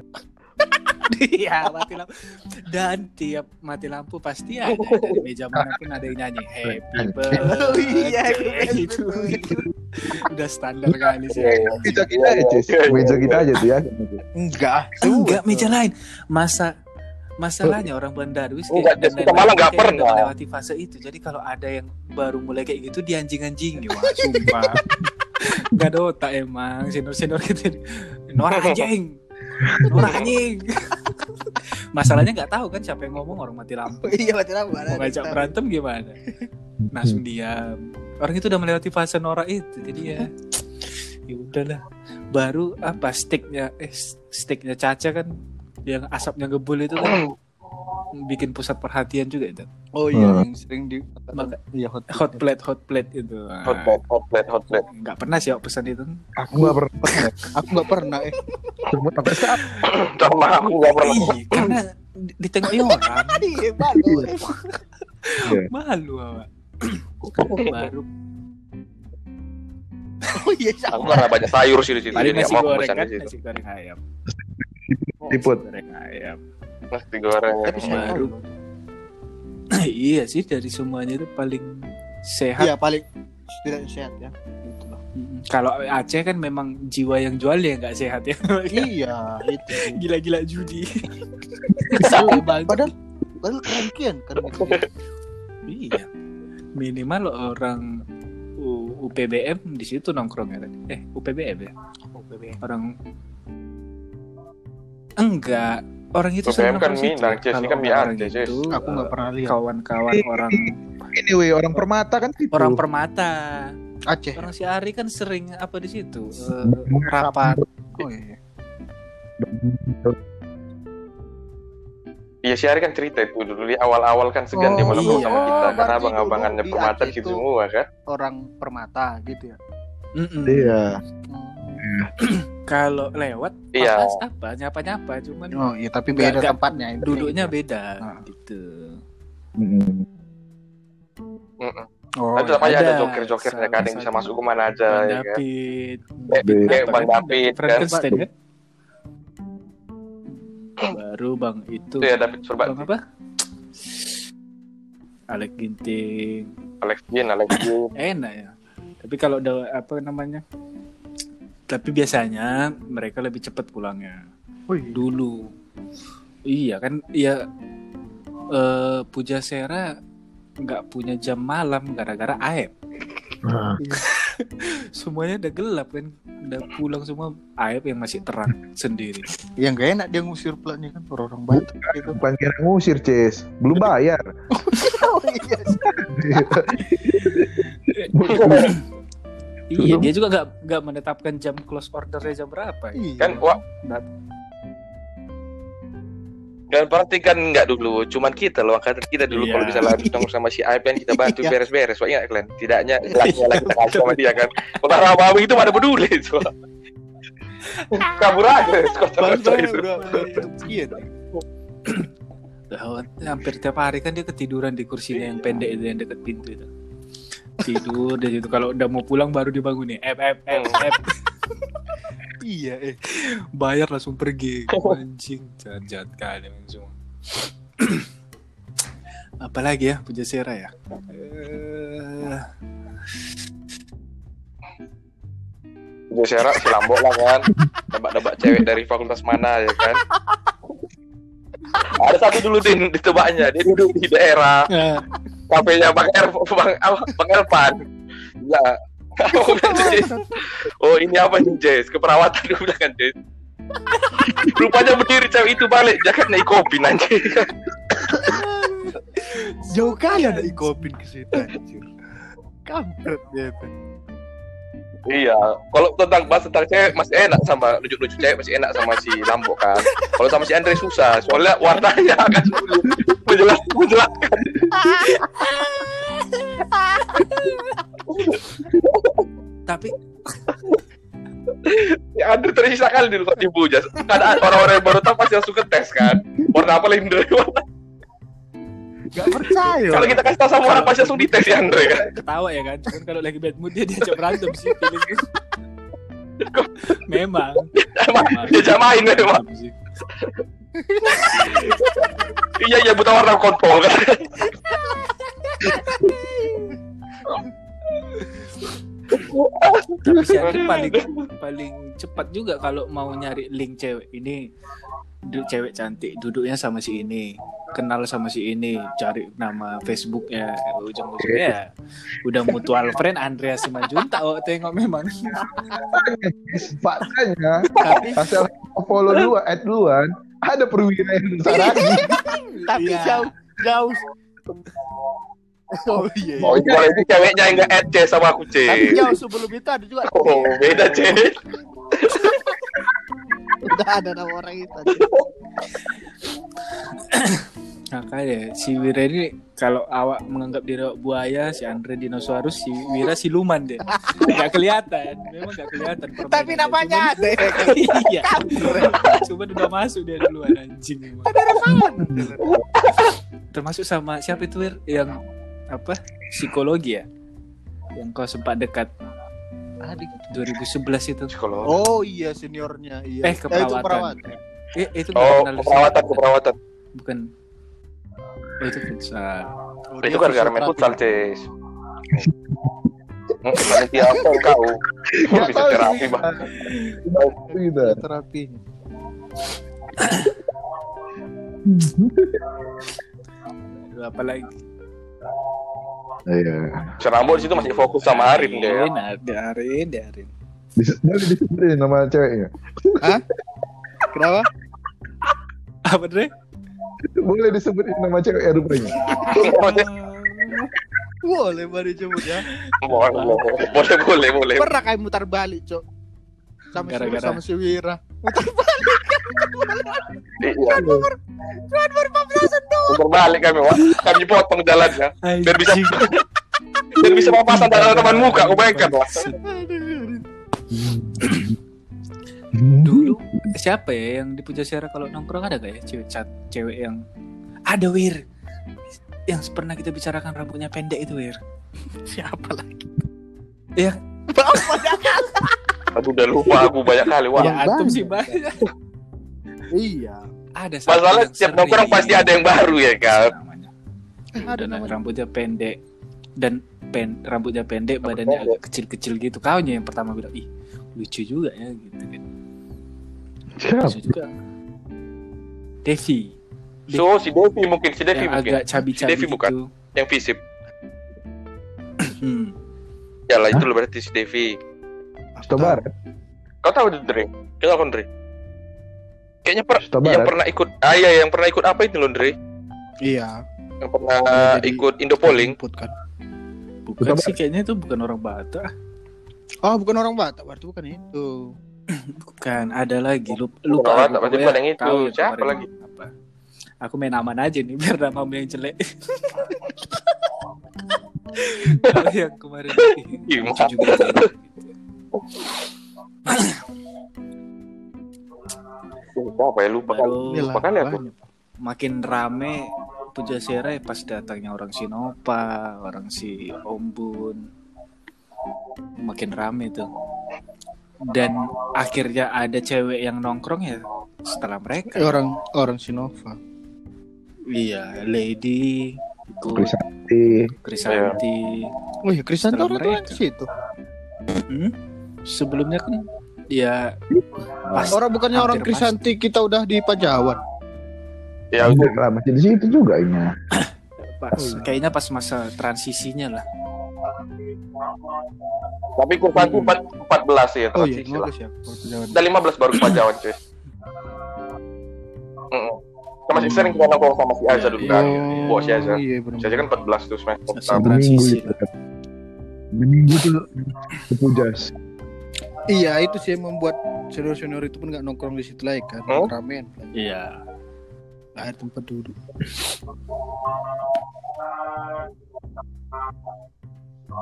Iya, mati lampu. Dan tiap mati lampu pasti ada dari meja mana pun ada yang nyanyi Happy iya, birthday itu. to you. Udah standar kali sih. Iya, iya. Meja kita aja, iya, Meja kita aja tuh ya. enggak Enggak, meja lain. Masa masalahnya orang Bandar wis Enggak, dan malah nggak kayak udah pernah. melewati fase itu. Jadi kalau ada yang baru mulai kayak gitu dianjing-anjingi wah sumpah. Enggak ada otak emang senior-senior gitu. Nora anjing. Nora anjing. Masalahnya nggak tahu kan siapa yang ngomong orang mati lampu. iya mati lampu. Mau ngajak berantem gimana? Langsung diam. Orang itu udah melewati fase norak itu, jadi ya ya udahlah. Baru apa sticknya eh sticknya Caca kan yang asapnya ngebul itu kan bikin pusat perhatian juga itu. Oh iya Hmm. yang sering di Maka- iya hot Hot plate, hot plate itu. Ah, Hot plate, hot plate, hot plate. Nggak pernah sih aku pesan itu. Aku nggak pernah Aku nggak pernah eh. sebut sampai sekarang. Sama aku nggak pernah. Iya, karena di- ditengok orang Iya malu. Iya. malu awak. Baru Oh iya Aku karena banyak sayur sih di paling Jadi nasi goreng pesan kan, nasi goreng ayam. Tiput. Nasi goreng ayam. Nasi goreng. Tapi saya Baru. iya sih dari semuanya itu paling sehat. Iya paling tidak sehat ya. Gitu loh. Kalau Aceh kan memang jiwa yang jual ya nggak sehat ya. Iya itu. Gila-gila judi. Padahal banget. padahal padahal keren kian kan gitu. Iya. Minimal orang U- UPBM di situ nongkrongnya tadi. Eh, UPBM ya? Oh, bebe. Orang enggak orang itu sering kan. Minang, Ces. Ini Kalau kan di orang Aceh, Ces. itu, Aku nggak pernah lihat. kawan-kawan orang Ini weh orang permata kan situ. orang permata Aceh. orang si Ari kan sering apa di situ eh, rapat Oh iya. Iya si Ari kan cerita itu dulu di awal-awal kan segan dia Oh, mau nongkrong iya. sama kita karena Berarti abang-abangannya permata Aceh gitu itu- semua kan. Orang permata gitu ya. Mm-mm. Iya. Hmm. kalau lewat Iya. papas apa nyapa-nyapa cuman Oh iya tapi beda nggak- tempatnya. itu. duduknya beda Ah. gitu Mm-mm. Mm-mm. Oh, Nah, tetap aja ada ada. joker-jokernya kan yang bisa masuk ke mana aja Bang ya kan. David Kayak Bang kan? David kan. Frankenstein kan baru bang itu Itu ya David Surbat, bang apa Alek Ginting Alex Jin, Alex Jin. enak ya tapi kalau udah apa namanya tapi biasanya mereka lebih cepat pulangnya Oh, iya. dulu iya kan iya eh Puja Sera nggak punya jam malam gara-gara aib Nah, semuanya udah gelap kan udah pulang semua aib yang masih terang sendiri Yang gak enak dia ngusir pelatnya kan orang-orang Batak gitu. bukan kira ngusir, Ces. Belum bayar. Oh iya. iya dia juga nggak nggak menetapkan jam close ordernya jam berapa ya. Iya. Kan wah dan berarti kan enggak dulu, cuman kita loh angkatan kita dulu Iya. kalau bisa habis nongkrong sama si Aib kan kita bantu Iya. beres-beres, Wah, ingat kalian? Tidaknya lagi lagi sama dia kan. Kalau Rawawi itu mana peduli itu. Kabur aja kota Bangsa itu. Lah, hampir tiap hari kan dia ketiduran di kursinya yang pendek itu yang dekat pintu itu tidur dia gitu. Kalau udah mau pulang baru dibangunin ep ep ep ep. Iya eh. bayar langsung pergi. Anjing jahat jahat kali memang semua. Apalagi ya puja sera ya? Eh, Jadi serak si Lambok lah kan. Debak-debak cewek dari fakultas mana ya kan. Ada satu dulu din ditebaknya, dia duduk di daerah. Eh, kafenya Bang Er Bang, apa, Bang Erpan. Ya. "Jess, Oh ini apa nih Jess? Keperawatan dulu bilang kan Jess. Rupanya berdiri cewek itu balik jaketnya kopi nanti. Jauh kali ada ikopin ke situ anjir. Kampret dia itu. Iya, kalau tentang bahas tentang cewek masih enak sama lucu-lucu cewek masih enak sama si Lambo kan. Kalau sama si Andre susah, soalnya warnanya akan menjelaskan, menjelaskan. tapi Ya Andre tersisa kali dulu kok dibujas. Kan orang-orang yang baru tahu pasti langsung ke tes kan. Warna apa lagi dari warna. Gak percaya. Kalau kita kasih tahu sama orang pasti langsung dites ya Andre kan. ketawa ya kan cuman kalau lagi bad mood dia diajak berantem sih memang Emang memang. dia main memang. sih. Iya iya buta warna kontol kan. tapi si Andre paling paling cepat juga kalau mau nyari link cewek ini du- cewek cantik duduknya sama si ini kenal sama si ini cari nama Facebooknya ujung-ujungnya ya udah mutual friend Andrea Simanjunta oh tengok memang Faktanya, tapi asal follow duluan, add duluan, ada perwira yang saragi. Tapi Iya. jauh jauh. Oh iya. iya. Oh itu kalau itu ceweknya yang nggak add C sama aku C. Tapi jauh sebelum itu ada juga. Oh beda C. Udah ada nama orang itu. Makanya si Wira ini kalau awak menganggap diri buaya, si Andre dinosaurus, si Wira siluman deh. Gak kelihatan, memang gak kelihatan. Tapi namanya ada. Cuman- iya. Cuma udah masuk dia duluan anjing. emang. Termasuk sama siapa itu Wir? yang apa? Psikologi ya? Yang kau sempat dekat Ada gitu. 2011 itu. Psikolog. Oh iya seniornya iya. Eh, keperawatan. itu perawat. Eh, itu Oh keperawatan keperawatan. Bukan. Oh, itu futsal. Oh, Itu dia gara-gara futsal. Cis. Nanti apa kau? Nggak Bisa terapi bang. Terapinya. Aduh, Apalagi Iya. Serambo di situ masih fokus sama Arin dia. Arin, Arin, Arin. Boleh disebutin nama ceweknya. Kenapa? Apa deh? Boleh disebutin nama cewek ya rupanya. Boleh baru coba ya. Boleh boleh boleh boleh. Pernah kayak mutar balik, Cok. Sama si Gara-gara. sama si Wira. Iya. Berbalik kami wah. Kami potong jalannya. Biar bisa biar bisa papasan dengan teman muka. Kau bayangkan wah. Dulu siapa ya yang dipuja Sierra kalau nongkrong ada gak ya cewek cat, cewek yang ada Wir yang pernah kita bicarakan rambutnya pendek itu Wir Siapa lagi? Iya. Aduh udah lupa aku banyak kali wah. ya antum banyak. sih banyak Iya. Ada Masalah yang tiap sering nongkrong pasti ada yang baru ya kan. Ada dan namanya. rambutnya pendek dan pen rambutnya pendek badannya agak kecil-kecil gitu kau yang pertama bilang ih lucu juga ya gitu kan lucu juga Devi So si Devi mungkin si Devi yang mungkin. agak cabi-cabi Devi bukan? gitu Yang visip. hmm. Ya lah itu loh berarti si Devi. Barat. Kau tahu itu Dre? Kau tahu kan Dre? Kayaknya per Suta yang Barat. pernah ikut ah iya yang pernah ikut apa itu loh Dre? Iya. Yang pernah Jadi- ikut Indo Polling. Input kan. bukan Suta sih kayaknya itu bukan orang Batak Oh, bukan orang Batak, berarti bukan itu. bukan ada lagi lupa, lupa Batak, berarti bukan yang itu. Siapa lagi? apa aku main aman aja nih biar namamu yang jelek yang kemarin juga. Lupa apa ya lupa kan. Inilah, Lupa kali aku. makin rame Puja Sera pas datangnya orang Sinopa, orang si Ombun. Makin rame tuh. Dan akhirnya ada cewek yang nongkrong ya setelah mereka. Eh, orang orang Sinova. Iya, Lady, Krisanti. Krisanti. Oh iya, Setelah orang tuh situ. Hmm? Sebelumnya kan ya pas Orang bukannya orang Krisanti kita udah di Pajawan. Ya Enggak lah, masih di situ juga ini. pas Oh, iya. kayaknya pas masa transisinya lah. tapi kurvanku Hmm. empat empat belas ya Oh iya, transisi lah. 15 ya. Udah 15 baru ke Pajawan cuy. Kita masih sering kita nongkrong sama si Aza dulu kan. Bawa si Aza. iya Si benar. Aza kan 14 tuh semester pertama. Minggu transisi itu. Minggu tuh kepujas. Iya, itu sih yang membuat senior-senior itu pun nggak nongkrong di situ lagi kan. Hmm? Ramen. Iya. Ada tempat duduk.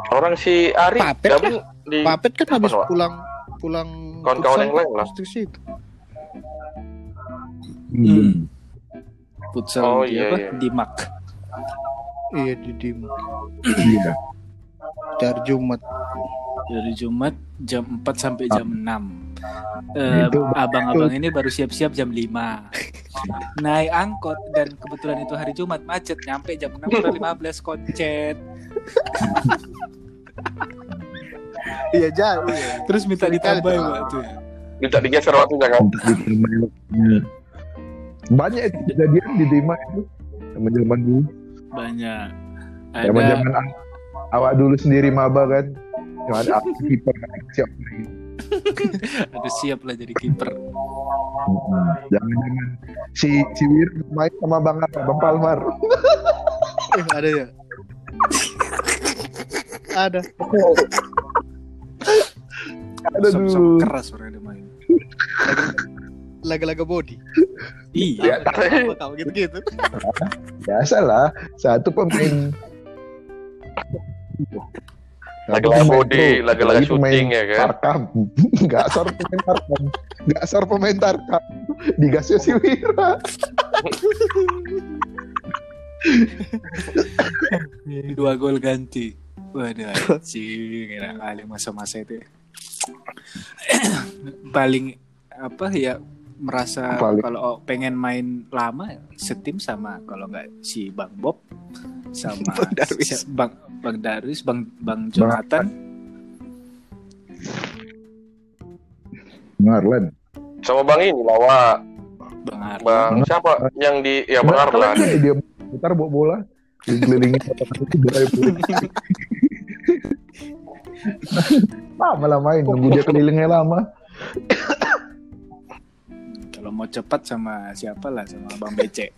Orang si Ari Papet gabung di Papet kan habis Apa, pulang pulang Kawan-kawan yang lain lah. pasti ke situ. Hmm. Futsal Oh, di iya, apa? iya. Di Mak. Iya di Dim. Iya. Dari Jumat. Dari Jumat jam 4 sampai jam 6. Eh, Itu- abang-abang ini baru siap-siap jam 5. Naik angkot dan kebetulan itu hari Jumat macet nyampe jam 6 kurang 15 koncet. Iya jauh. Iya. Terus minta ditambahin tuh. waktu. minta digeser waktunya kan. Banyak itu kejadian di Dima itu. Zaman-zaman dulu. Banyak. Ada Zaman-zaman awak dulu sendiri maba kan. Yang ada aku kiper lagi. Aduh siap lah jadi kiper. Mm-mm. Jangan-jangan si si Wir main sama Bang apa? Bang Palmar. Eh, ada ya? ada. Ada Sama-sama dulu. keras orang dia main. Laga-laga body. Iya. Apa kau gitu-gitu? Biasa lah. Satu pemain. Laga-laga pemain body, laga-laga apalagi pemain syuting ya kan. Tarkam. Nggak sor pemain Tarkam. Nggak sor pemain Tarkam. Digasnya si Wira. Dua gol ganti. Waduh, anjing, enak kali masa-masa itu. ya. Paling apa ya merasa Paling- kalau pengen main lama setim sama kalau nggak si Bang Bob sama Bang Darwis. si- Bang Bang Darwis, Bang Bang Jonathan, Marlan. Sama Bang ini lawa Bang Arlan. Bang siapa yang di ya Bang Arlan. kalian dia putar bawa bola. Dikelilingi kotak itu drive. Lama lah main, nunggu dia kelilingnya lama. Kalau mau cepat sama siapa lah sama Bang Becek.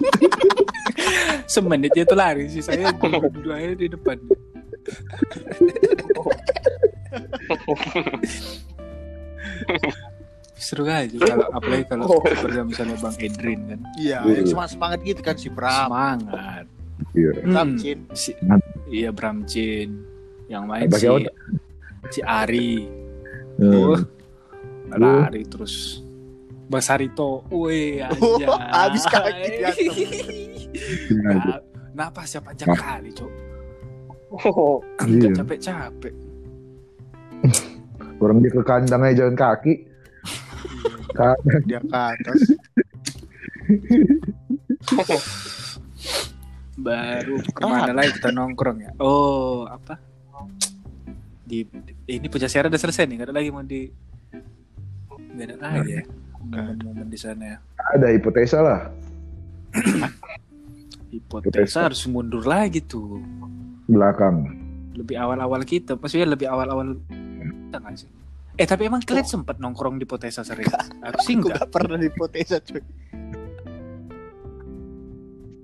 Semenit dia tuh lari sih saya dua aja di depan. Seru aja kalau apalagi kalau bersama misalnya Bang Edrin kan. Iya, yang semangat semangat gitu kan si Bram. Semangat. Iya. Bram Hmm, si, iya Bram Chin. Yang main Bagi si si Ari. Hmm. Oh, lari terus. Bang Sarito, wih Oh, aja. habis kaki dia. Iya. Napas siapa panjang kali, Cok. Iya. Gak capek-capek. Orang dia ke kandang aja jalan kaki. Kandang. Dia ke atas. Baru ke mana lagi kita nongkrong ya? Oh, apa? Di ini Pujasyara udah selesai nih, gak ada lagi mau di Gak ada lagi ya momen-momen di sana ya. Ada hipotesa lah. Hipotesa Hipotesa. harus mundur lagi tuh. Belakang. Lebih awal-awal kita, maksudnya lebih awal-awal kita nggak sih? Eh tapi emang kalian sempat nongkrong di Potesa sering? Aku sih Aku enggak. gak pernah hipotesa cuy.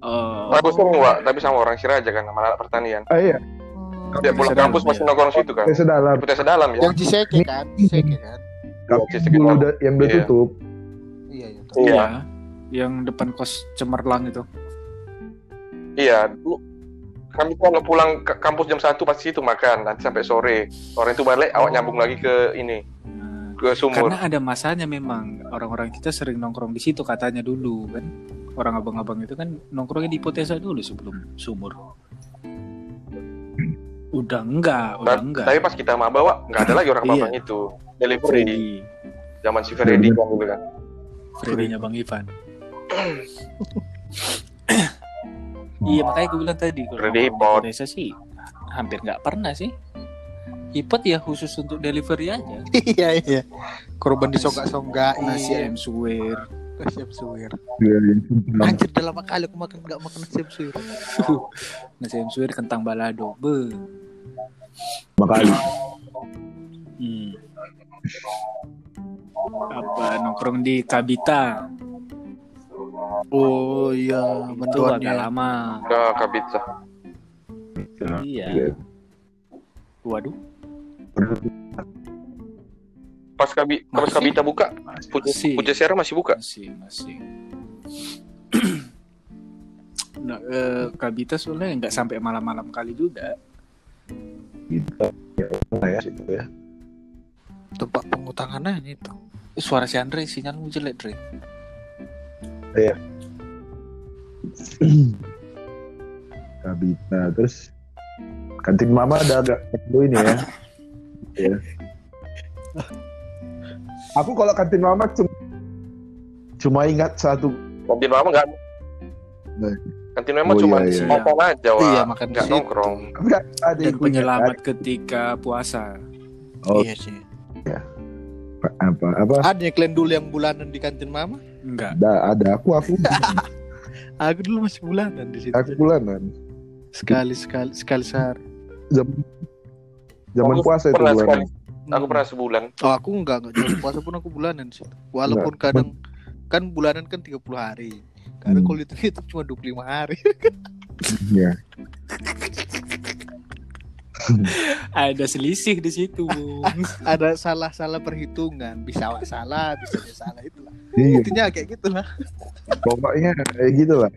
Oh, Aku sering Wak, tapi sama orang Siraja kan sama anak pertanian. Ah iya, Dia pulang kampus masih iya. nongkrong situ kan. hipotesa dalam. Hipotesa dalam ya. Yang Ciseke kan, Ciseke kan. Kalau Hipotesa dulu udah- yang udah Iya. tutup. Iya, iya. Iya. iya. Yang depan kos cemerlang itu. Iya, dulu kami kalau pulang ke kampus jam 1 pasti situ makan nanti sampai sore. Sore itu balik awak nyambung lagi ke ini Nah, ke sumur. karena ada masanya memang orang-orang kita sering nongkrong di situ katanya dulu kan. Orang abang-abang itu kan nongkrongnya di Potesa dulu sebelum sumur. Udah enggak, udah enggak. Tapi pas kita mau bawa nggak ada lagi orang Iya. abang itu. Delivery Freddy, zaman si Freddy kan dulu kan. Freddy-nya Bang Ivan. iya makanya gue bilang tadi kalau Freddy Hipot. Potesa sih hampir nggak pernah sih. Hipot ya khusus untuk delivery aja. Iya, iya. Korban disonggak-songgain. Nasi ayam suwir. Nasi ayam suwir. Iya. Anjir, udah lama kali aku makan gak makan nasi ayam suwir. Nasi ayam suwir kentang balado. Be. Makanya. Hmm. Apa nongkrong di Kabita? Oh iya, Itu agak lama. Udah kabita. Iya. Iya. Waduh. Pas kabi pas kabita buka, Puja Siara masih buka. Masih, masih. nah, eh, Kabita soalnya nggak sampai malam-malam kali juga. Gitu. Ya, ya, situ ya. Tempat pengutangannya itu. Suara si Andre sinyalmu jelek, Dre. Kabita terus kantin mama ada agak perlu ini ya. ya. Aku kalau kantin mama cuma, cuma ingat satu Kantin mama nggak. Baik. Kantin mama Oh, cuma iya, iya. makan aja, Wak. Iya, makan di nggak situ. nongkrong. Enggak, Dan penyelamat ketika puasa. Oh, Iya sih. Apa apa Ada yang kalian dulu yang bulanan di kantin mama? Enggak. ada ada aku aku Aku dulu masih bulanan di situ. aku bulanan Sekali sekali sekali sehari. zaman zaman Aku puasa itu bulanan sekali Aku Hmm. pernah sebulan. Oh aku enggak enggak jualan puasa pun aku bulanan sih. Walaupun kadang kan bulanan kan 30 hari. Kadang Hmm. kalau itu itu cuma 25 hari. Iya. Ada selisih di situ. Ada salah-salah perhitungan, bisa awak salah, bisa dia salah itulah. Iya. Intinya kayak gitulah. Pokoknya kayak gitu lah.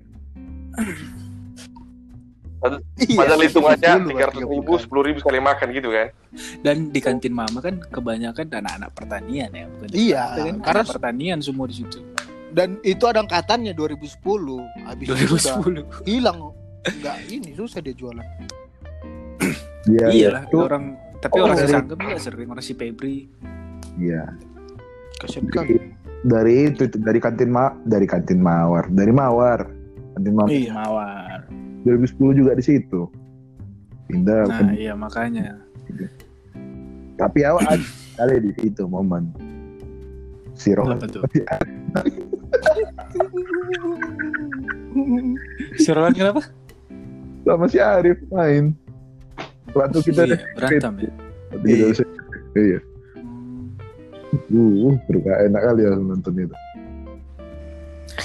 Iya. Padahal hitungannya 10 tiga ratus ribu, sepuluh ribu sekali makan gitu kan. Dan di kantin mama kan kebanyakan anak-anak pertanian ya, bukan? Iya, kan karena anak pertanian semua di situ. dan itu ada angkatannya 2010. Habis itu udah 2010. hilang. Enggak ini susah dia jualan. Iya. Iya iya. lah, Tuh, orang tapi Oh, orang dari- sesangkem juga sering orang si Febri. Iya. Kasian kali. Dari itu, itu dari kantin ma dari kantin mawar, dari mawar. Kantin mawar Iya. Mawar. 2010 juga di situ. Pindah. Nah, iya makanya. Tapi ada kali di situ momen. Si Roh. Apa tuh? Si Roland kenapa? sama si Arif main. Waktu kita iya, berantem ya. Iya. Iya. Uh, baru gak enak kali ya nonton itu.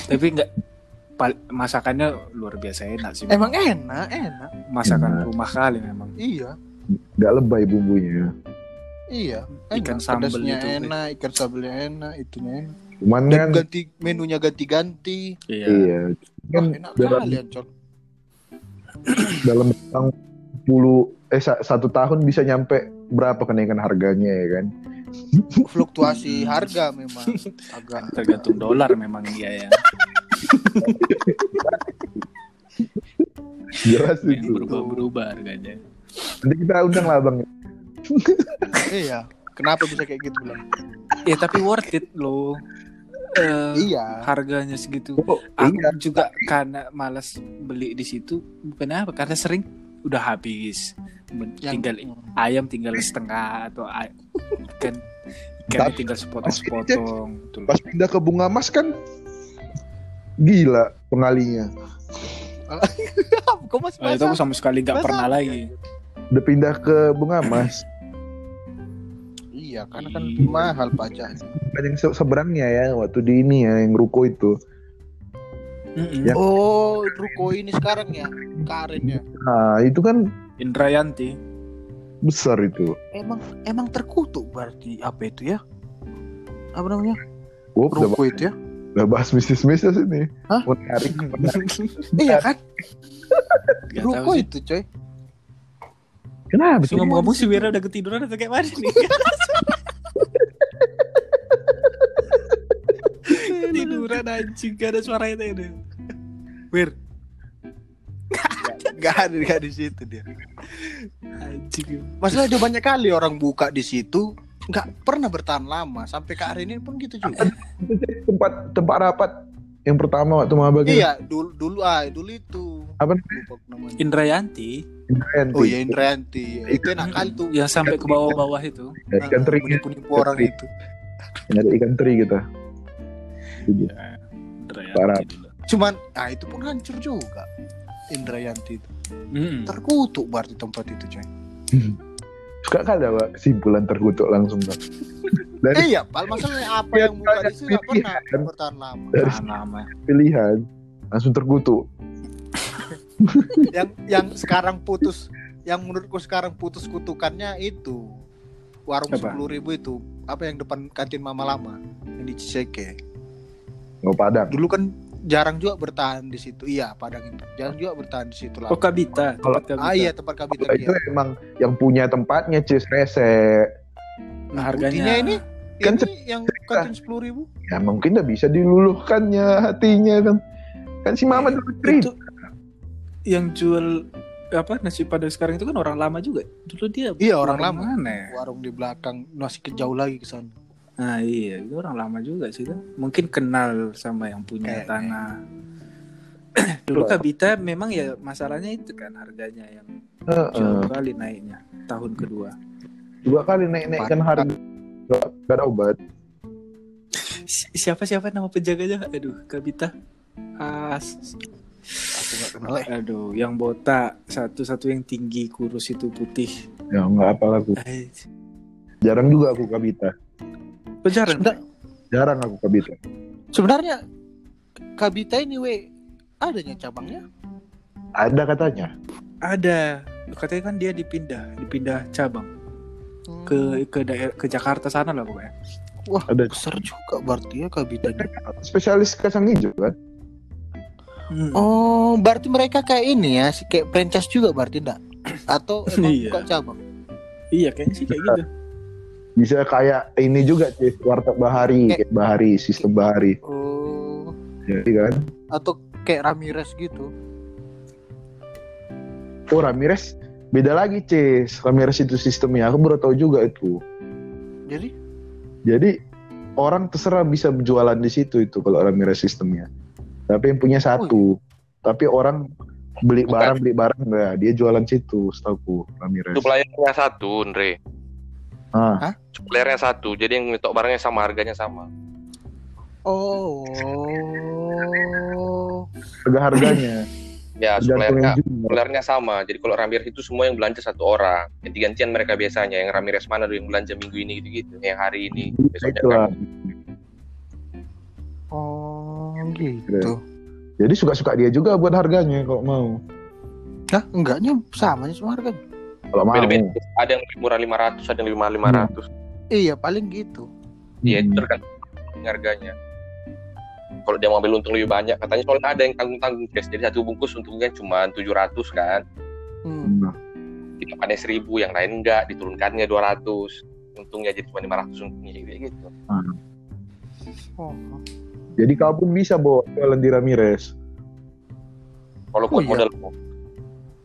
Tapi enggak pal- masakannya luar biasa enak sih. Emang enak, enak. masakan Enak. rumah kali memang. Iya. Gak lebay bumbunya. Iya. Ikan Enak. sambal Pedasnya itu. enak, ikan sambelnya enak, itunya enak. Cuman Dan kan ganti menunya ganti-ganti. Iya. iya. Wah, Kan enak dalam, kali Ancol. dalam tahun 10 eh sa- satu tahun bisa nyampe berapa kenaikan harganya ya kan? Fluktuasi harga memang agak Tergantung dolar memang iya ya. Jelas itu. berubah-berubah harganya. Nanti kita undang lah bang. iya. Kenapa bisa kayak gitu lah? Ya tapi worth it loh. Eh, Iya. harganya segitu. Oh, Aku iya. juga karena malas beli di situ bukan apa karena sering udah habis. Men- Yang- Tinggal ayam tinggal setengah atau ay- ikan ikan Tapi- tinggal sepotong-sepotong. Pas pindah ke bunga mas kan gila pengalinya. Kok Nah, itu aku sama sekali nggak pernah lagi. Udah pindah ke bunga mas. Iya, karena kan Iya. mahal pajaknya. Kan yang se- seberangnya ya waktu di ini ya yang ruko itu. Mm-mm. Ya. Oh, ruko ini sekarang ya, Karen ya. Nah itu kan Indrayanti. besar itu. Emang emang terkutuk berarti apa itu ya? Apa namanya? Udah, Ruko itu ya? udah bahas bisnis-bisnis ini. Hah? Menarik, menarik. Iya kan? Ruko sih. itu, coy. Kenapa? Terus ngomong-ngomong si Wira udah ketiduran atau kayak mana nih? ketiduran anjing gak ada suara itu ini. Wir, Gak ada gak di situ dia. anjing. Masalah ada banyak kali orang buka di situ nggak pernah bertahan lama sampai ke hari ini pun gitu juga. Tempat tempat rapat yang pertama waktu maba gitu. iya, dulu dulu ah dulu itu. Apa namanya. Indrayanti Indrayanti. Oh iya Indrayanti. Itu enak kali tuh. yang sampai ke bawah-bawah itu. Ya, ikan teri, Penipu-penipu orang itu. ada ikan teri kita. Iya. Indrayanti Parah. dulu. Cuman, ah itu pun hancur juga. Indrayanti itu. Mm. Terkutuk berarti tempat itu, coy. Suka kali ada kesimpulan terkutuk langsung Pak. Dari Eh, iya, Pal, masalahnya apa yang buka di situ nggak pernah bertahan lama. dari Tahan lama. pilihan langsung terkutuk. Yang yang sekarang putus, yang menurutku sekarang putus kutukannya itu warung sepuluh ribu itu apa yang depan kantin Mama Lama yang di Ciseke. Nggak padang. Dulu kan jarang juga bertahan di situ. Iya, Padang itu. Jarang juga bertahan di situ Oh lama. Kabita, tempat Kabita. Ah iya tempat kabinet Kalau itu dia. emang yang punya tempatnya cis rese. Nah, Buktinya harganya ini Kan ini yang kantin sepuluh ribu. Ya mungkin udah bisa diluluhkannya hatinya kan. Kan si Mama dulu cerita. itu yang jual apa nasi padang sekarang itu kan orang lama juga. Dulu dia Iya orang lama. mana ya? Warung di belakang masih ke jauh lagi ke sana. Nah iya, itu orang lama juga sih kan. Mungkin kenal sama yang punya Kayaknya. tanah. Dulu Kabita memang ya masalahnya itu kan harganya yang Heeh. jauh kali naiknya tahun kedua. Dua kali naik-naikkan harga. Gak, gak ada obat. Si- Siapa siapa nama penjaganya? Aduh, Kabita. Ah, s- Aku nggak kenal eh. aduh, yang botak, satu-satu yang tinggi, kurus itu putih. Ya nggak apa aku. Jarang juga aku Kabita. Bejaran. Sebentar- Jarang aku Kabita. Sebenarnya Kabita ini we adanya cabangnya. Ada katanya. Ada. Katanya kan dia dipindah, dipindah cabang Hmm. ke ke daerah ke Jakarta sana lah pokoknya. Wah, Ada besar juga berarti ya Kabita ini. spesialis kacang hijau kan? Hmm. Oh, berarti mereka kayak ini ya, si- kayak franchise juga berarti enggak? Atau emang Iya. buka cabang? Iya kayaknya sih kayak gitu. Bisa kayak ini juga Cis, warteg Bahari, Kayak- kayak Bahari, sistem Bahari. Oh, Jadi kan. atau kayak Ramirez gitu. Oh Ramirez beda lagi Cis. Ramirez itu sistemnya. Aku baru tahu juga itu. Jadi Jadi orang terserah bisa jualan di situ itu kalau Ramirez sistemnya. Tapi yang punya satu. Tapi orang beli Bukan. barang beli barang nah, dia jualan situ setahu Ramirez. Suppliernya satu, Andre. Ah, Suppliernya satu, jadi yang ngetok barangnya sama, harganya sama. Oh. harga harganya Ya, suppliernya jual. suppliernya sama. Jadi kalau Ramirez itu semua yang belanja satu orang. Ganti-gantian mereka biasanya. Yang Ramirez mana dulu yang belanja minggu ini gitu-gitu. Yang hari ini, besoknya kamu. Oh, gitu. Jadi suka-suka dia juga buat harganya kalau mau. Hah, enggaknya sama aja semua harganya. Kalau mau. Ada yang lebih murah 500, ada yang lebih mahal 500. Iya, paling gitu. Iya, itu Hmm. tergantung harganya. Kalau dia mau ambil untung lebih banyak, katanya soalnya ada yang tanggung-tanggung guys. Jadi satu bungkus untungnya cuma 700 kan. Hmm. Nah, Kita panen 1000, yang lain enggak, diturunkannya 200. Untungnya jadi cuma 500 untungnya gitu. Oh. Jadi kau pun bisa bawa jualan di Ramirez. Kalau Oh, kuat iya. modal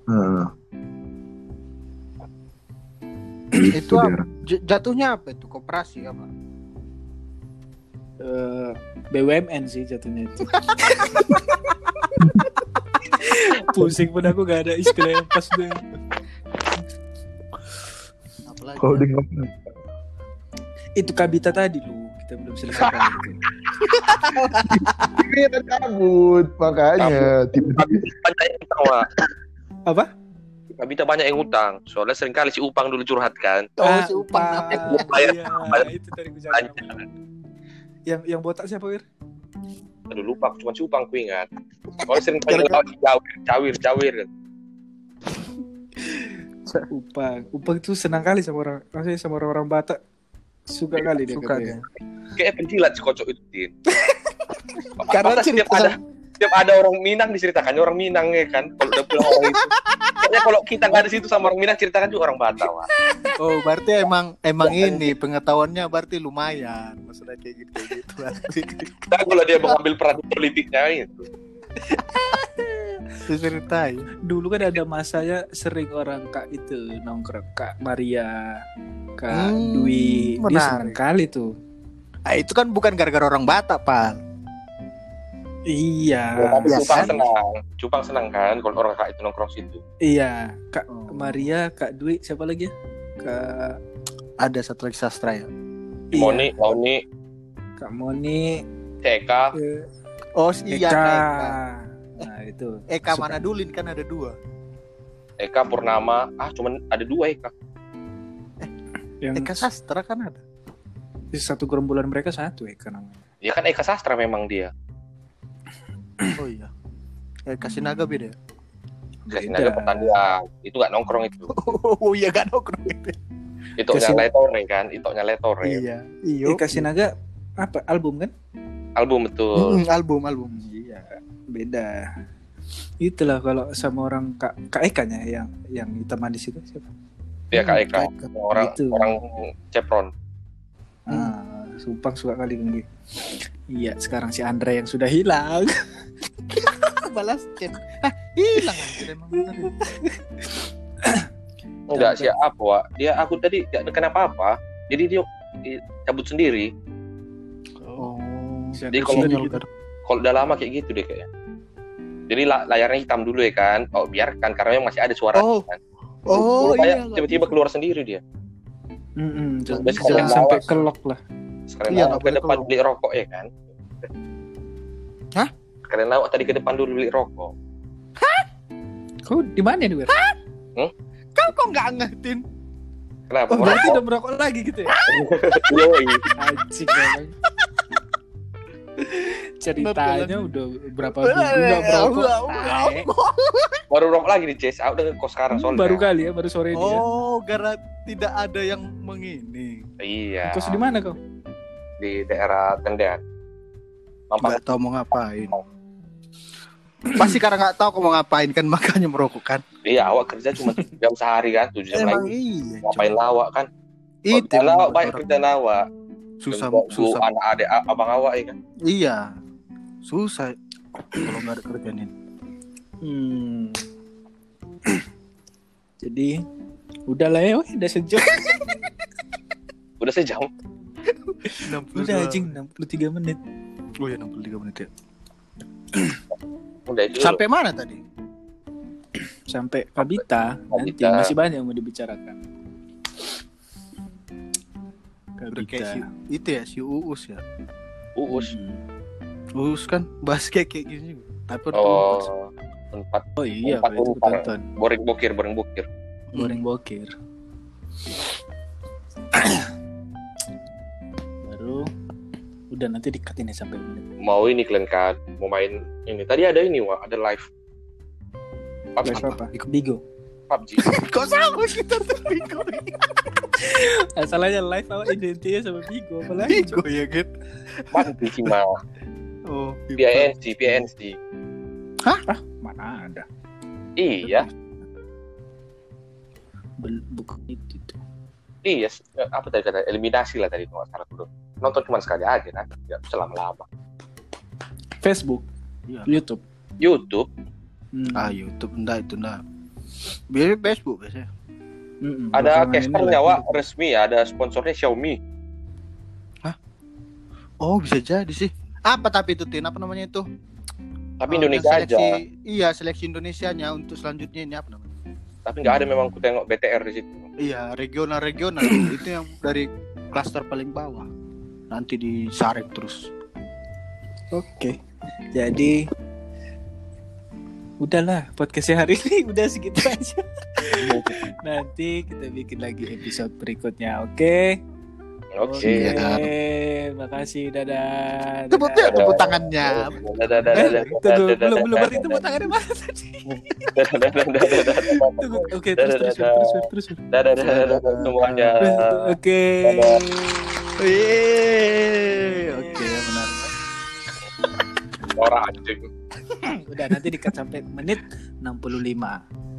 Nah, Itu dia. apa? Jatuhnya apa itu? Koperasi apa? Eh, BUMN sih jatuhnya itu. Pusing pun aku gak ada istilah yang pas deh. Di ngomong, Itu Kabita tadi lu, kita belum selesai. itu. ini ada cabut makanya Wak. Apa? Nggak bisa banyak yang utang. Soalnya sering kali si Upang dulu curhat kan. Oh, Ah, si Upang Upang. apa? Iya. Iya, itu tadi gue Banyak. Yang yang botak siapa, Wir? Aduh lupa, cuma si Upang ku ingat. Soalnya sering kali cawir, cawir, cawir. Upang. Upang itu senang kali sama orang, maksudnya sama orang-orang Batak. Suka kali dia Suka katanya. Kayak penjilat si kocok itu, Din. Karena cerita ada setiap ada orang Minang diceritakannya orang Minang ya kan. Kalau udah pulang orang itu. Kayaknya kalau kita nggak ada situ sama orang Minang ceritakan juga orang Batak. Wak. Oh, berarti emang emang ini pengetahuannya berarti lumayan. Maksudnya kayak gitu kayak gitu berarti. Dan kalau dia mengambil peran politiknya itu. Diceritain. Dulu kan ada masanya sering orang Kak itu nongkrong Kak Maria, Kak Hmm, Dwi. Dia menarik. senang kali tuh. Ah, itu kan bukan gara-gara orang Batak, Pak. Iya. Tapi ya Cupang kan? senang. Cupang senang kan kalau orang kak itu nongkrong situ. Iya, Kak Oh. Maria, Kak Dwi, siapa lagi ya? Kak Ada satu lagi sastra ya. iya, Moni, Launi, Kak Moni, Ceka, eh, Oh, iya Eka. Eka. Nah, itu. Eka Suka. Manadulin kan ada dua. Eka Purnama. Ah, cuman ada dua Eka. Yang Eka sastra kan ada. di satu gerombolan mereka satu Eka namanya. Ya kan Eka Sastra memang dia. Oh iya. Eka Sinaga beda. ya? Kasih Beda. naga pertanian. Itu nggak nongkrong itu. Oh iya gak nongkrong itu. Itu Kasih- letore kan. Itu letore. Iya. Iya. Eka Sinaga apa album kan? Album betul. Mm, album album. Iya, beda. Itulah kalau sama orang Kak Kak Eka nya yang yang hitam manis itu siapa? Dia Kak Hmm, Eka. Kak Eka. Orang Itu. orang Cepron. Ah, Sumpang suka kali kan dia. Iya, sekarang si Andre yang sudah hilang. Balas chat. Ah, hilang anjir emang ya. Enggak siapa, Wak. Dia aku tadi nggak kenapa apa. Jadi dia dia cabut sendiri. Oh. Jadi kalau- gitu. kan. Kalau udah lama kayak gitu deh kayaknya. Jadi la- layarnya hitam dulu ya kan. Oh biarkan karena memang masih ada suara Oh. kan. Oh iya. tiba-tiba keluar sendiri dia. Jangan, Terus jangan sampai kelok lah. Sekalian Iya, ke boleh depan beli rokok ya kan. Hah? Sekalian lawak tadi ke depan dulu beli rokok. Kau di mana nih, Wir? Kau kok nggak ngertiin? Kenapa? Oh, berarti udah merokok lagi gitu ya? Yoi. Anjing memang. Ceritanya udah berapa minggu nggak merokok. Tae. Baru rokok lagi nih, Jess. Aku udah kos sekarang Hmm, soalnya. Baru kali ya, baru sore ini ya. Oh, karena tidak ada yang mengini. Iya. Kos di mana kau? Di daerah Tendean. Mampang. Nggak tahu mau ngapain. Pasti karena nggak tahu mau ngapain kan makanya merokok kan. Iya, awak kerja cuma jam sehari kan, tujuh jam Emang lagi. iya. Ngapain lawak kan? Itu Kerjaan yang awak membuat banyak orang kerjaan awak. susah bu susah. anak adik abang awak ya kan. Iya. Susah kalau nggak ada kerjaan ini. Hmm. Jadi udahlah ya, weh, udah sejam. Udah sejam. udah anjing 63 menit. Oh ya 63 menit ya. Udah itu. Sampai mana tadi? Sampai Kabita, nanti Kabita. masih banyak yang mau dibicarakan. Kayak si, Kabita. itu ya si Uus ya. Uus. Hmm. Uus kan bahas kayak kayak gini juga. Tapi. Oh, tempat Oh iya, Empat itu tonton. boring bokir, boring bokir. Goreng bokir. udah nanti dikat ini sampai menit. Mau ini kalian kan, mau main ini. Tadi ada ini, wah, ada live. PUBG. Live apa? Bigo. PUBG. Kok sama kita tuh Bigo? Asalnya live apa identiknya sama Bigo, apalagi Bigo ya kan? Mati sih mah. Oh, PNC, PNC. mana ada. Iya, bukan itu iya. s- Apa tadi kata? Eliminasi lah tadi itu nggak salah dulu. Nonton cuma sekali aja kan, nggak bisa lama-lama. Facebook, Iya. YouTube. YouTube, Hmm. Ah YouTube enggak itu enggak. Biasanya Facebook biasanya. Mm-mm, ada ini casternya, lagi. wak, resmi, ada sponsornya Xiaomi. Oh bisa jadi sih. Apa tapi itu Tin? Apa namanya itu? Tapi Oh, Indonesia yang aja. seleksi- Iya seleksi Indonesianya untuk selanjutnya ini apa namanya? Tapi nggak ada memang ku tengok BTR di situ. Iya regional-regional itu yang dari klaster paling bawah. Nanti disaring terus. Oke. Jadi udahlah podcastnya hari ini udah segitu aja. Nanti kita bikin lagi episode berikutnya. Oke. Oke. Oke. Makasih. Dadah. Tepuk Dadah. tepuk tangannya. Dadah, dadah, Eh, dadah, tunggu, dadah, belum belum berarti tepuk tangannya mana tadi? dadah, dadah, dadah, Tunggu. Oke, terus terus terus terus terus. dadah, dadah, dadah, semuanya. Oke. Yeay. Oke benar. Orang anjing. Udah nanti dikat sampai menit 65.